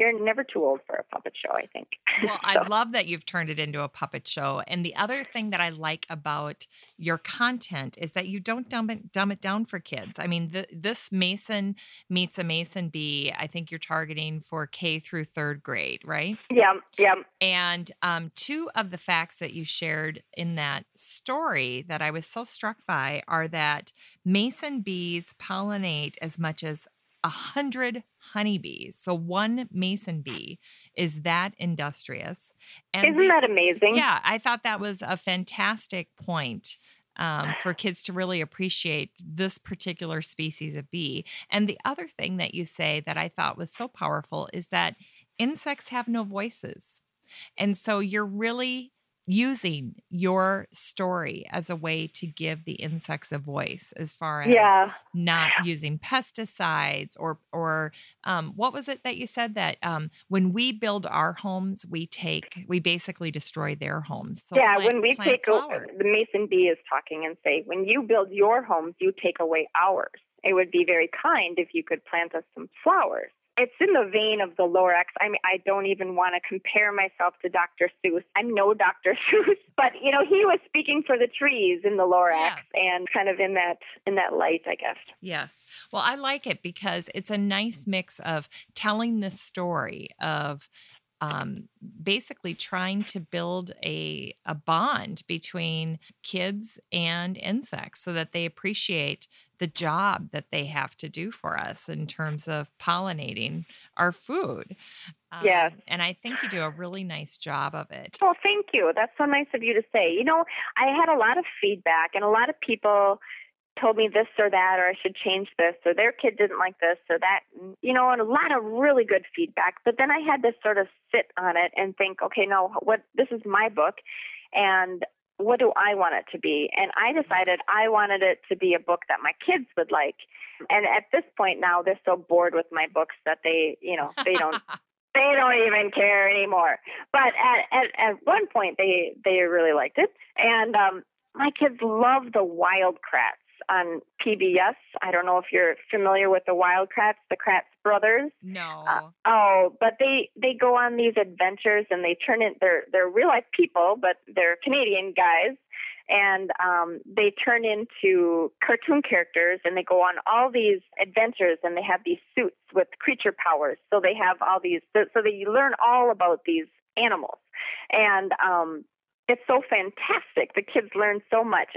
you're never too old for a puppet show, I think. Well, so. I love that you've turned it into a puppet show. And the other thing that I like about your content is that you don't dumb it, dumb it down for kids. I mean, the, this Mason meets a Mason bee, I think you're targeting for K through third grade, right? Yeah, yeah. And um, two of the facts that you shared in that story that I was so struck by are that Mason bees pollinate as much as a hundred honeybees. So one mason bee is that industrious. And Isn't that amazing? Yeah, I thought that was a fantastic point. Um, for kids to really appreciate this particular species of bee. And the other thing that you say that I thought was so powerful is that insects have no voices. And so you're really using your story as a way to give the insects a voice as far as yeah. not using pesticides or or um, what was it that you said that um, when we build our homes we take we basically destroy their homes. So yeah plant, when we take over the mason bee is talking and say when you build your homes you take away ours. It would be very kind if you could plant us some flowers it's in the vein of the Lorax. I mean, I don't even want to compare myself to Dr. Seuss. I'm no Dr. Seuss, but you know, he was speaking for the trees in the Lorax yes. and kind of in that in that light, I guess. Yes. Well, I like it because it's a nice mix of telling the story of um, basically trying to build a, a bond between kids and insects so that they appreciate the job that they have to do for us in terms of pollinating our food. Um, yes. And I think you do a really nice job of it. Well, thank you. That's so nice of you to say. You know, I had a lot of feedback and a lot of people told me this or that, or I should change this, or their kid didn't like this or that, you know, and a lot of really good feedback. But then I had to sort of sit on it and think, okay, no, what this is my book, and what do I want it to be? And I decided I wanted it to be a book that my kids would like. And at this point now, they're so bored with my books that they, you know, they don't. they don't even care anymore. But at, at at one point, they they really liked it, and um, my kids love the Wild Kratts on PBS. I don't know if you're familiar with the Wild Kratts, the Kratts brothers. No. Uh, oh, but they they go on these adventures and they turn in they're they're real life people, but they're Canadian guys, and um, they turn into cartoon characters and they go on all these adventures and they have these suits with creature powers. So they have all these so, so that you learn all about these animals, and um, it's so fantastic. The kids learn so much.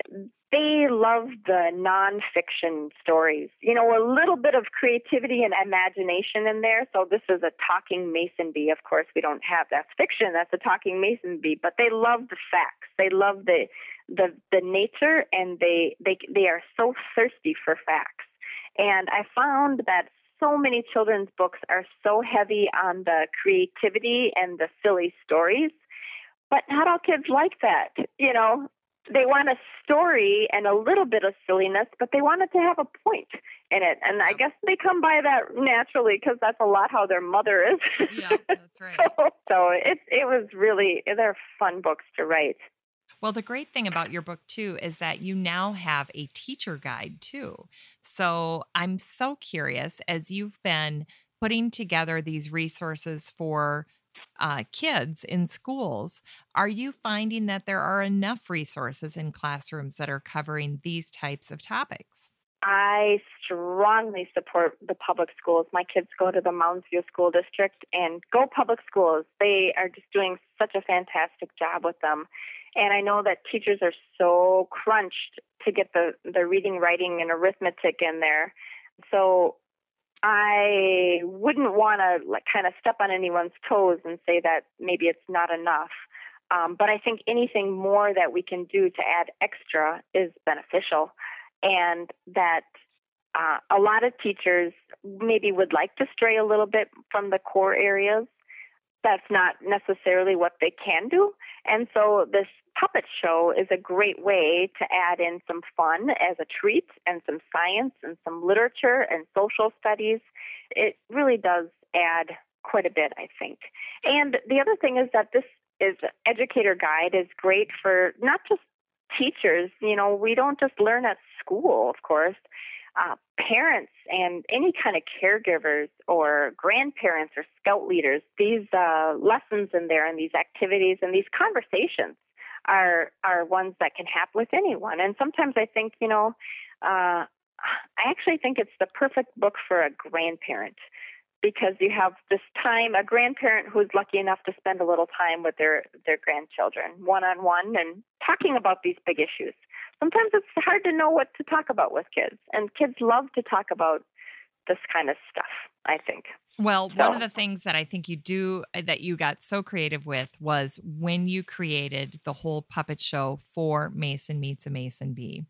They love the nonfiction stories. You know, a little bit of creativity and imagination in there. So this is a talking mason bee. Of course, we don't have that's fiction. That's a talking mason bee. But they love the facts. They love the the the nature, and they they they are so thirsty for facts. And I found that so many children's books are so heavy on the creativity and the silly stories but not all kids like that. You know, they want a story and a little bit of silliness, but they want it to have a point in it. And I guess they come by that naturally because that's a lot how their mother is. Yeah, that's right. so, so it it was really they're fun books to write. Well, the great thing about your book too is that you now have a teacher guide too. So I'm so curious as you've been putting together these resources for uh, kids in schools, are you finding that there are enough resources in classrooms that are covering these types of topics? I strongly support the public schools. My kids go to the Mounds View School District and go public schools. They are just doing such a fantastic job with them. And I know that teachers are so crunched to get the, the reading, writing, and arithmetic in there. So I wouldn't want to like kind of step on anyone's toes and say that maybe it's not enough. Um, but I think anything more that we can do to add extra is beneficial, and that uh, a lot of teachers maybe would like to stray a little bit from the core areas. That's not necessarily what they can do, and so this puppet show is a great way to add in some fun as a treat and some science and some literature and social studies. It really does add quite a bit, I think. And the other thing is that this is educator guide is great for not just teachers, you know, we don't just learn at school, of course. Uh, parents and any kind of caregivers or grandparents or scout leaders, these uh, lessons in there and these activities and these conversations are are ones that can happen with anyone. And sometimes I think, you know, uh, I actually think it's the perfect book for a grandparent because you have this time a grandparent who's lucky enough to spend a little time with their their grandchildren one on one and talking about these big issues sometimes it's hard to know what to talk about with kids and kids love to talk about this kind of stuff i think well, so. one of the things that I think you do uh, that you got so creative with was when you created the whole puppet show for Mason Meets a Mason Bee.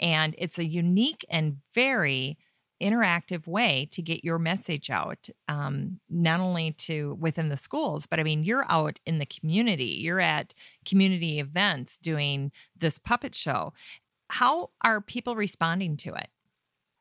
And it's a unique and very interactive way to get your message out, um, not only to within the schools, but I mean, you're out in the community, you're at community events doing this puppet show. How are people responding to it?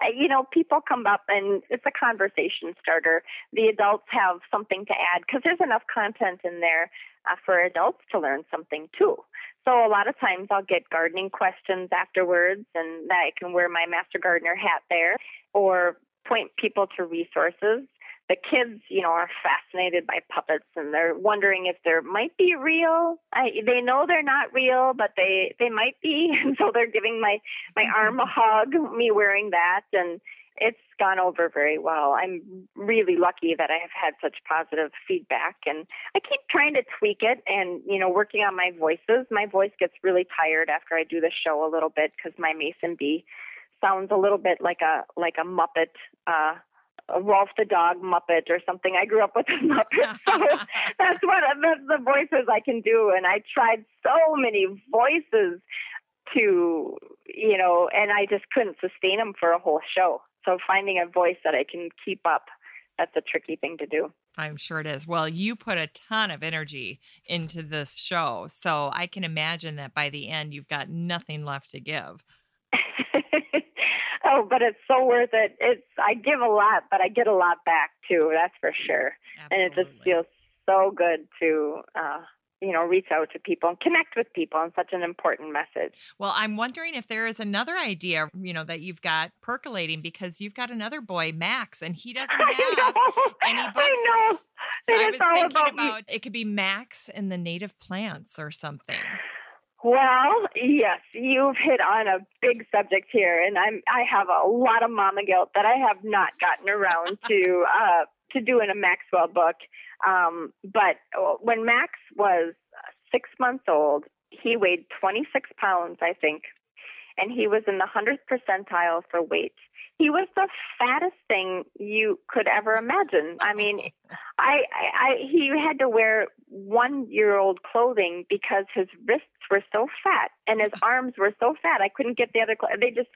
You know, people come up and it's a conversation starter. The adults have something to add because there's enough content in there uh, for adults to learn something too. So a lot of times I'll get gardening questions afterwards, and I can wear my Master Gardener hat there, or point people to resources the kids, you know, are fascinated by puppets and they're wondering if they might be real. I, they know they're not real, but they they might be, and so they're giving my my arm a hug, me wearing that, and it's gone over very well. I'm really lucky that I have had such positive feedback, and I keep trying to tweak it and you know working on my voices. My voice gets really tired after I do the show a little bit because my Mason bee sounds a little bit like a like a Muppet. Uh, Rowlf the dog Muppet or something. I grew up with a Muppet, so that's what that's the voices I can do. And I tried so many voices to, you know, and I just couldn't sustain them for a whole show. So finding a voice that I can keep up, that's a tricky thing to do. I'm sure it is. Well, you put a ton of energy into this show. So I can imagine that by the end, you've got nothing left to give. oh, but it's so worth it. It's I give a lot, but I get a lot back too. That's for sure. Absolutely. And it just feels so good to uh, you know, reach out to people and connect with people on such an important message. Well, I'm wondering if there is another idea, you know, that you've got percolating because you've got another boy, Max, and he doesn't have any books. I know. So It I was thinking about about, it could be Max and the native plants or something. Well, yes, you've hit on a big subject here, and I'm I have a lot of mama guilt that I have not gotten around to uh, to doing a Maxwell book. Um, but when Max was six months old, he weighed 26 pounds, I think, and he was in the hundredth percentile for weight. He was the fattest thing you could ever imagine. I mean, I, I, I he had to wear one year old clothing because his wrists were so fat and his arms were so fat. I couldn't get the other clothes. They just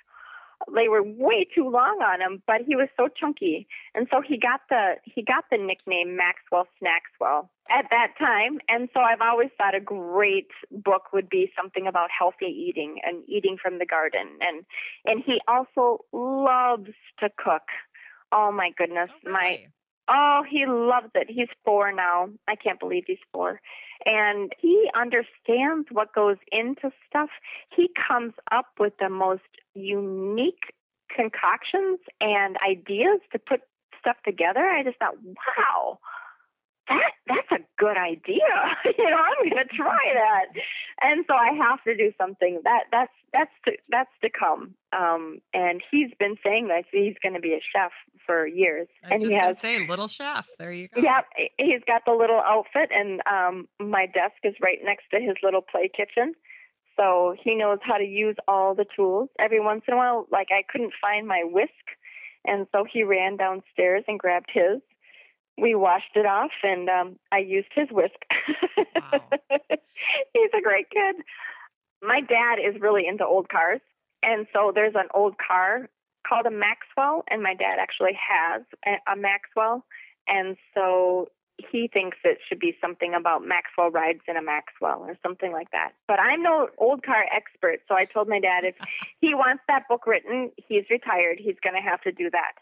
they were way too long on him, but he was so chunky, and so he got the he got the nickname Maxwell Snackswell at that time. And so I've always thought a great book would be something about healthy eating and eating from the garden, and and he also loves to cook. Oh my goodness, Oh, my? Oh, he loves it. He's four now. I can't believe he's four. And he understands what goes into stuff. He comes up with the most unique concoctions and ideas to put stuff together. I just thought, wow, that that's a good idea. you know, I'm going to try that. And so I have to do something that that's that's to, that's to come. Um, and he's been saying that he's going to be a chef for years, I and just he has say little chef. There you go. yeah, he's got the little outfit, and um, my desk is right next to his little play kitchen. So he knows how to use all the tools. Every once in a while, like I couldn't find my whisk, and so he ran downstairs and grabbed his. We washed it off, and um, I used his whisk. Wow. he's a great kid. My dad is really into old cars, and so there's an old car called a Maxwell, and my dad actually has a, Maxwell, and so he thinks it should be something about Maxwell rides in a Maxwell or something like that. But I'm no old car expert, so I told my dad if he wants that book written, he's retired. He's going to have to do that.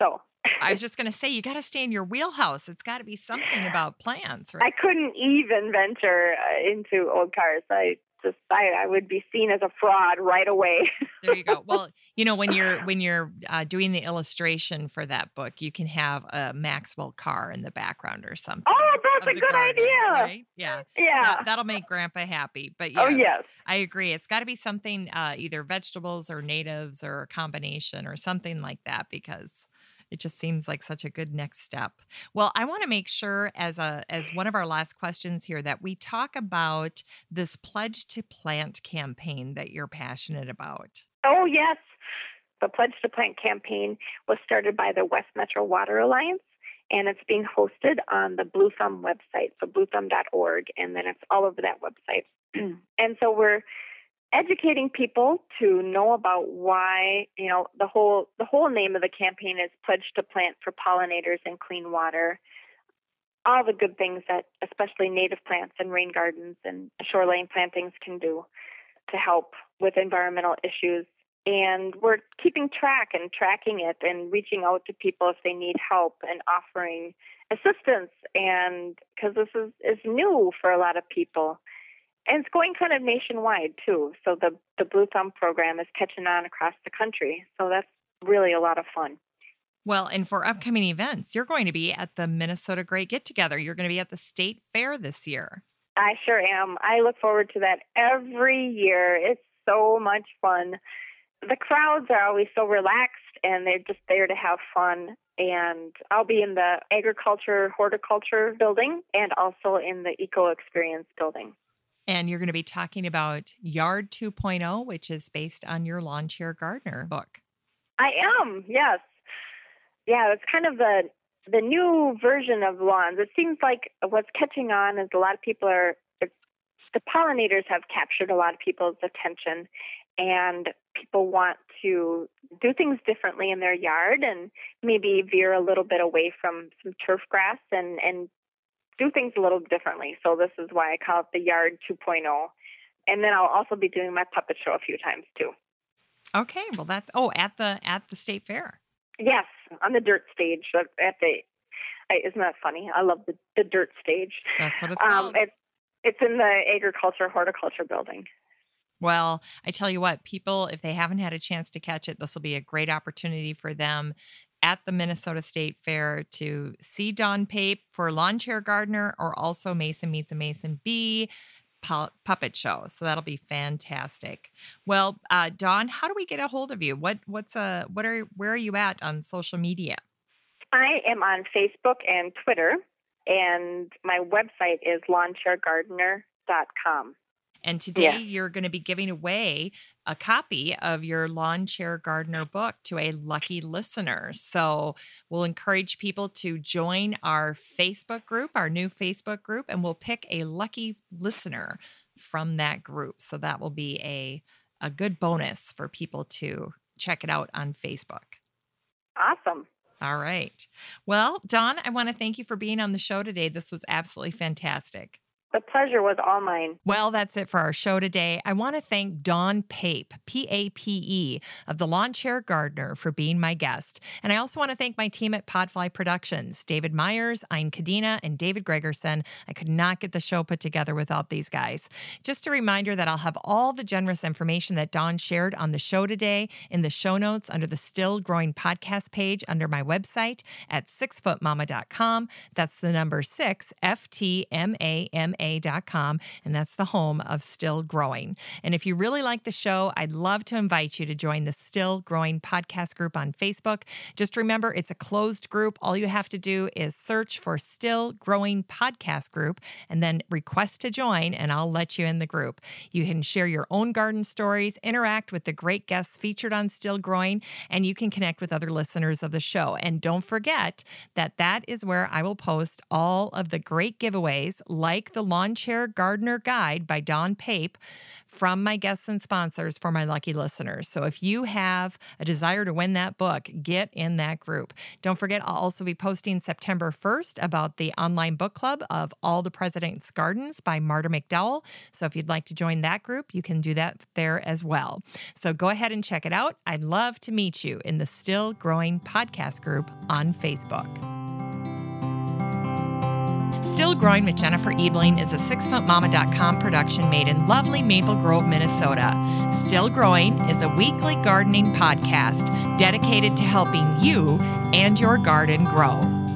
So I was just gonna say you got to stay in your wheelhouse. It's got to be something about plants, right? I couldn't even venture uh, into old cars. I just I, I would be seen as a fraud right away. there you go. Well, you know when you're when you're uh, doing the illustration for that book, you can have a Maxwell car in the background or something. oh, that's a good garden, idea. right? Yeah. Yeah. That, that'll make Grandpa happy. But yes, Oh yes. I agree. It's got to be something uh, either vegetables or natives or a combination or something like that because it just seems like such a good next step. Well, I want to make sure as a as one of our last questions here that we talk about this pledge to plant campaign that you're passionate about. Oh yes. The Pledge to Plant campaign was started by the West Metro Water Alliance and it's being hosted on the Blue Thumb website, so bluethumb.org, and then it's all over that website. and so we're educating people to know about why, you know, the whole the whole name of the campaign is Pledge to Plant for Pollinators and Clean Water. All the good things that especially native plants and rain gardens and shoreline plantings can do to help with environmental issues. And we're keeping track and tracking it and reaching out to people if they need help and offering assistance. And because this is, is new for a lot of people. And it's going kind of nationwide too. So the, the Blue Thumb program is catching on across the country. So that's really a lot of fun. Well, and for upcoming events, you're going to be at the Minnesota Great Get Together. You're going to be at the state fair this year. I sure am. I look forward to that every year. It's so much fun. The crowds are always so relaxed and they're just there to have fun. And I'll be in the agriculture horticulture building and also in the eco experience building. And you're going to be talking about Yard 2.0, which is based on your Lawn Chair Gardener book. I am, yes. Yeah, it's kind of the the new version of lawns. It seems like what's catching on is a lot of people are the pollinators have captured a lot of people's attention, and people want to do things differently in their yard and maybe veer a little bit away from some turf grass and and do things a little differently. So this is why I call it the Yard 2.0. And then I'll also be doing my puppet show a few times too. Okay, well that's oh at the at the state fair. Yes, on the dirt stage at the. Isn't that funny? I love the, the dirt stage. That's what it's um, called. It's it's in the agriculture horticulture building. Well, I tell you what, people, if they haven't had a chance to catch it, this will be a great opportunity for them at the Minnesota State Fair to see Dawn Pape for Lawn Chair Gardener or also Mason Meets a Mason Bee puppet show. So that'll be fantastic. Well, uh, Dawn, how do we get a hold of you? What what's uh what are where are you at on social media? I am on Facebook and Twitter, and my website is lawnchairgardener.com. And today yeah. you're going to be giving away a copy of your Lawn Chair Gardener book to a lucky listener. So we'll encourage people to join our Facebook group, our new Facebook group, and we'll pick a lucky listener from that group. So that will be a, a good bonus for people to check it out on Facebook. Awesome. All right. Well, Dawn, I want to thank you for being on the show today. This was absolutely fantastic. The pleasure was all mine. Well, that's it for our show today. I want to thank Dawn Pape, P A P E, of the Lawn Chair Gardener for being my guest. And I also want to thank my team at Podfly Productions David Myers, Ein Kadena, and David Gregerson. I could not get the show put together without these guys. Just a reminder that I'll have all the generous information that Dawn shared on the show today in the show notes under the Still Growing podcast page under my website at sixfootmama.com. That's the number six, F T M A M ma.com, and that's the home of Still Growing. And if you really like the show, I'd love to invite you to join the Still Growing podcast group on Facebook. Just remember, it's a closed group. All you have to do is search for Still Growing Podcast Group and then request to join, and I'll let you in the group. You can share your own garden stories, interact with the great guests featured on Still Growing, and you can connect with other listeners of the show. And don't forget that that is where I will post all of the great giveaways like the Lawn Chair Gardener Guide by Dawn Pape from my guests and sponsors for my lucky listeners. So if you have a desire to win that book, get in that group. Don't forget, I'll also be posting September 1st about the online book club of All the President's Gardens by Marta McDowell. So if you'd like to join that group, you can do that there as well. So go ahead and check it out. I'd love to meet you in the Still Growing podcast group on Facebook. Still Growing with Jennifer Ebling is a sixfootmama.com production made in lovely Maple Grove, Minnesota. Still Growing is a weekly gardening podcast dedicated to helping you and your garden grow.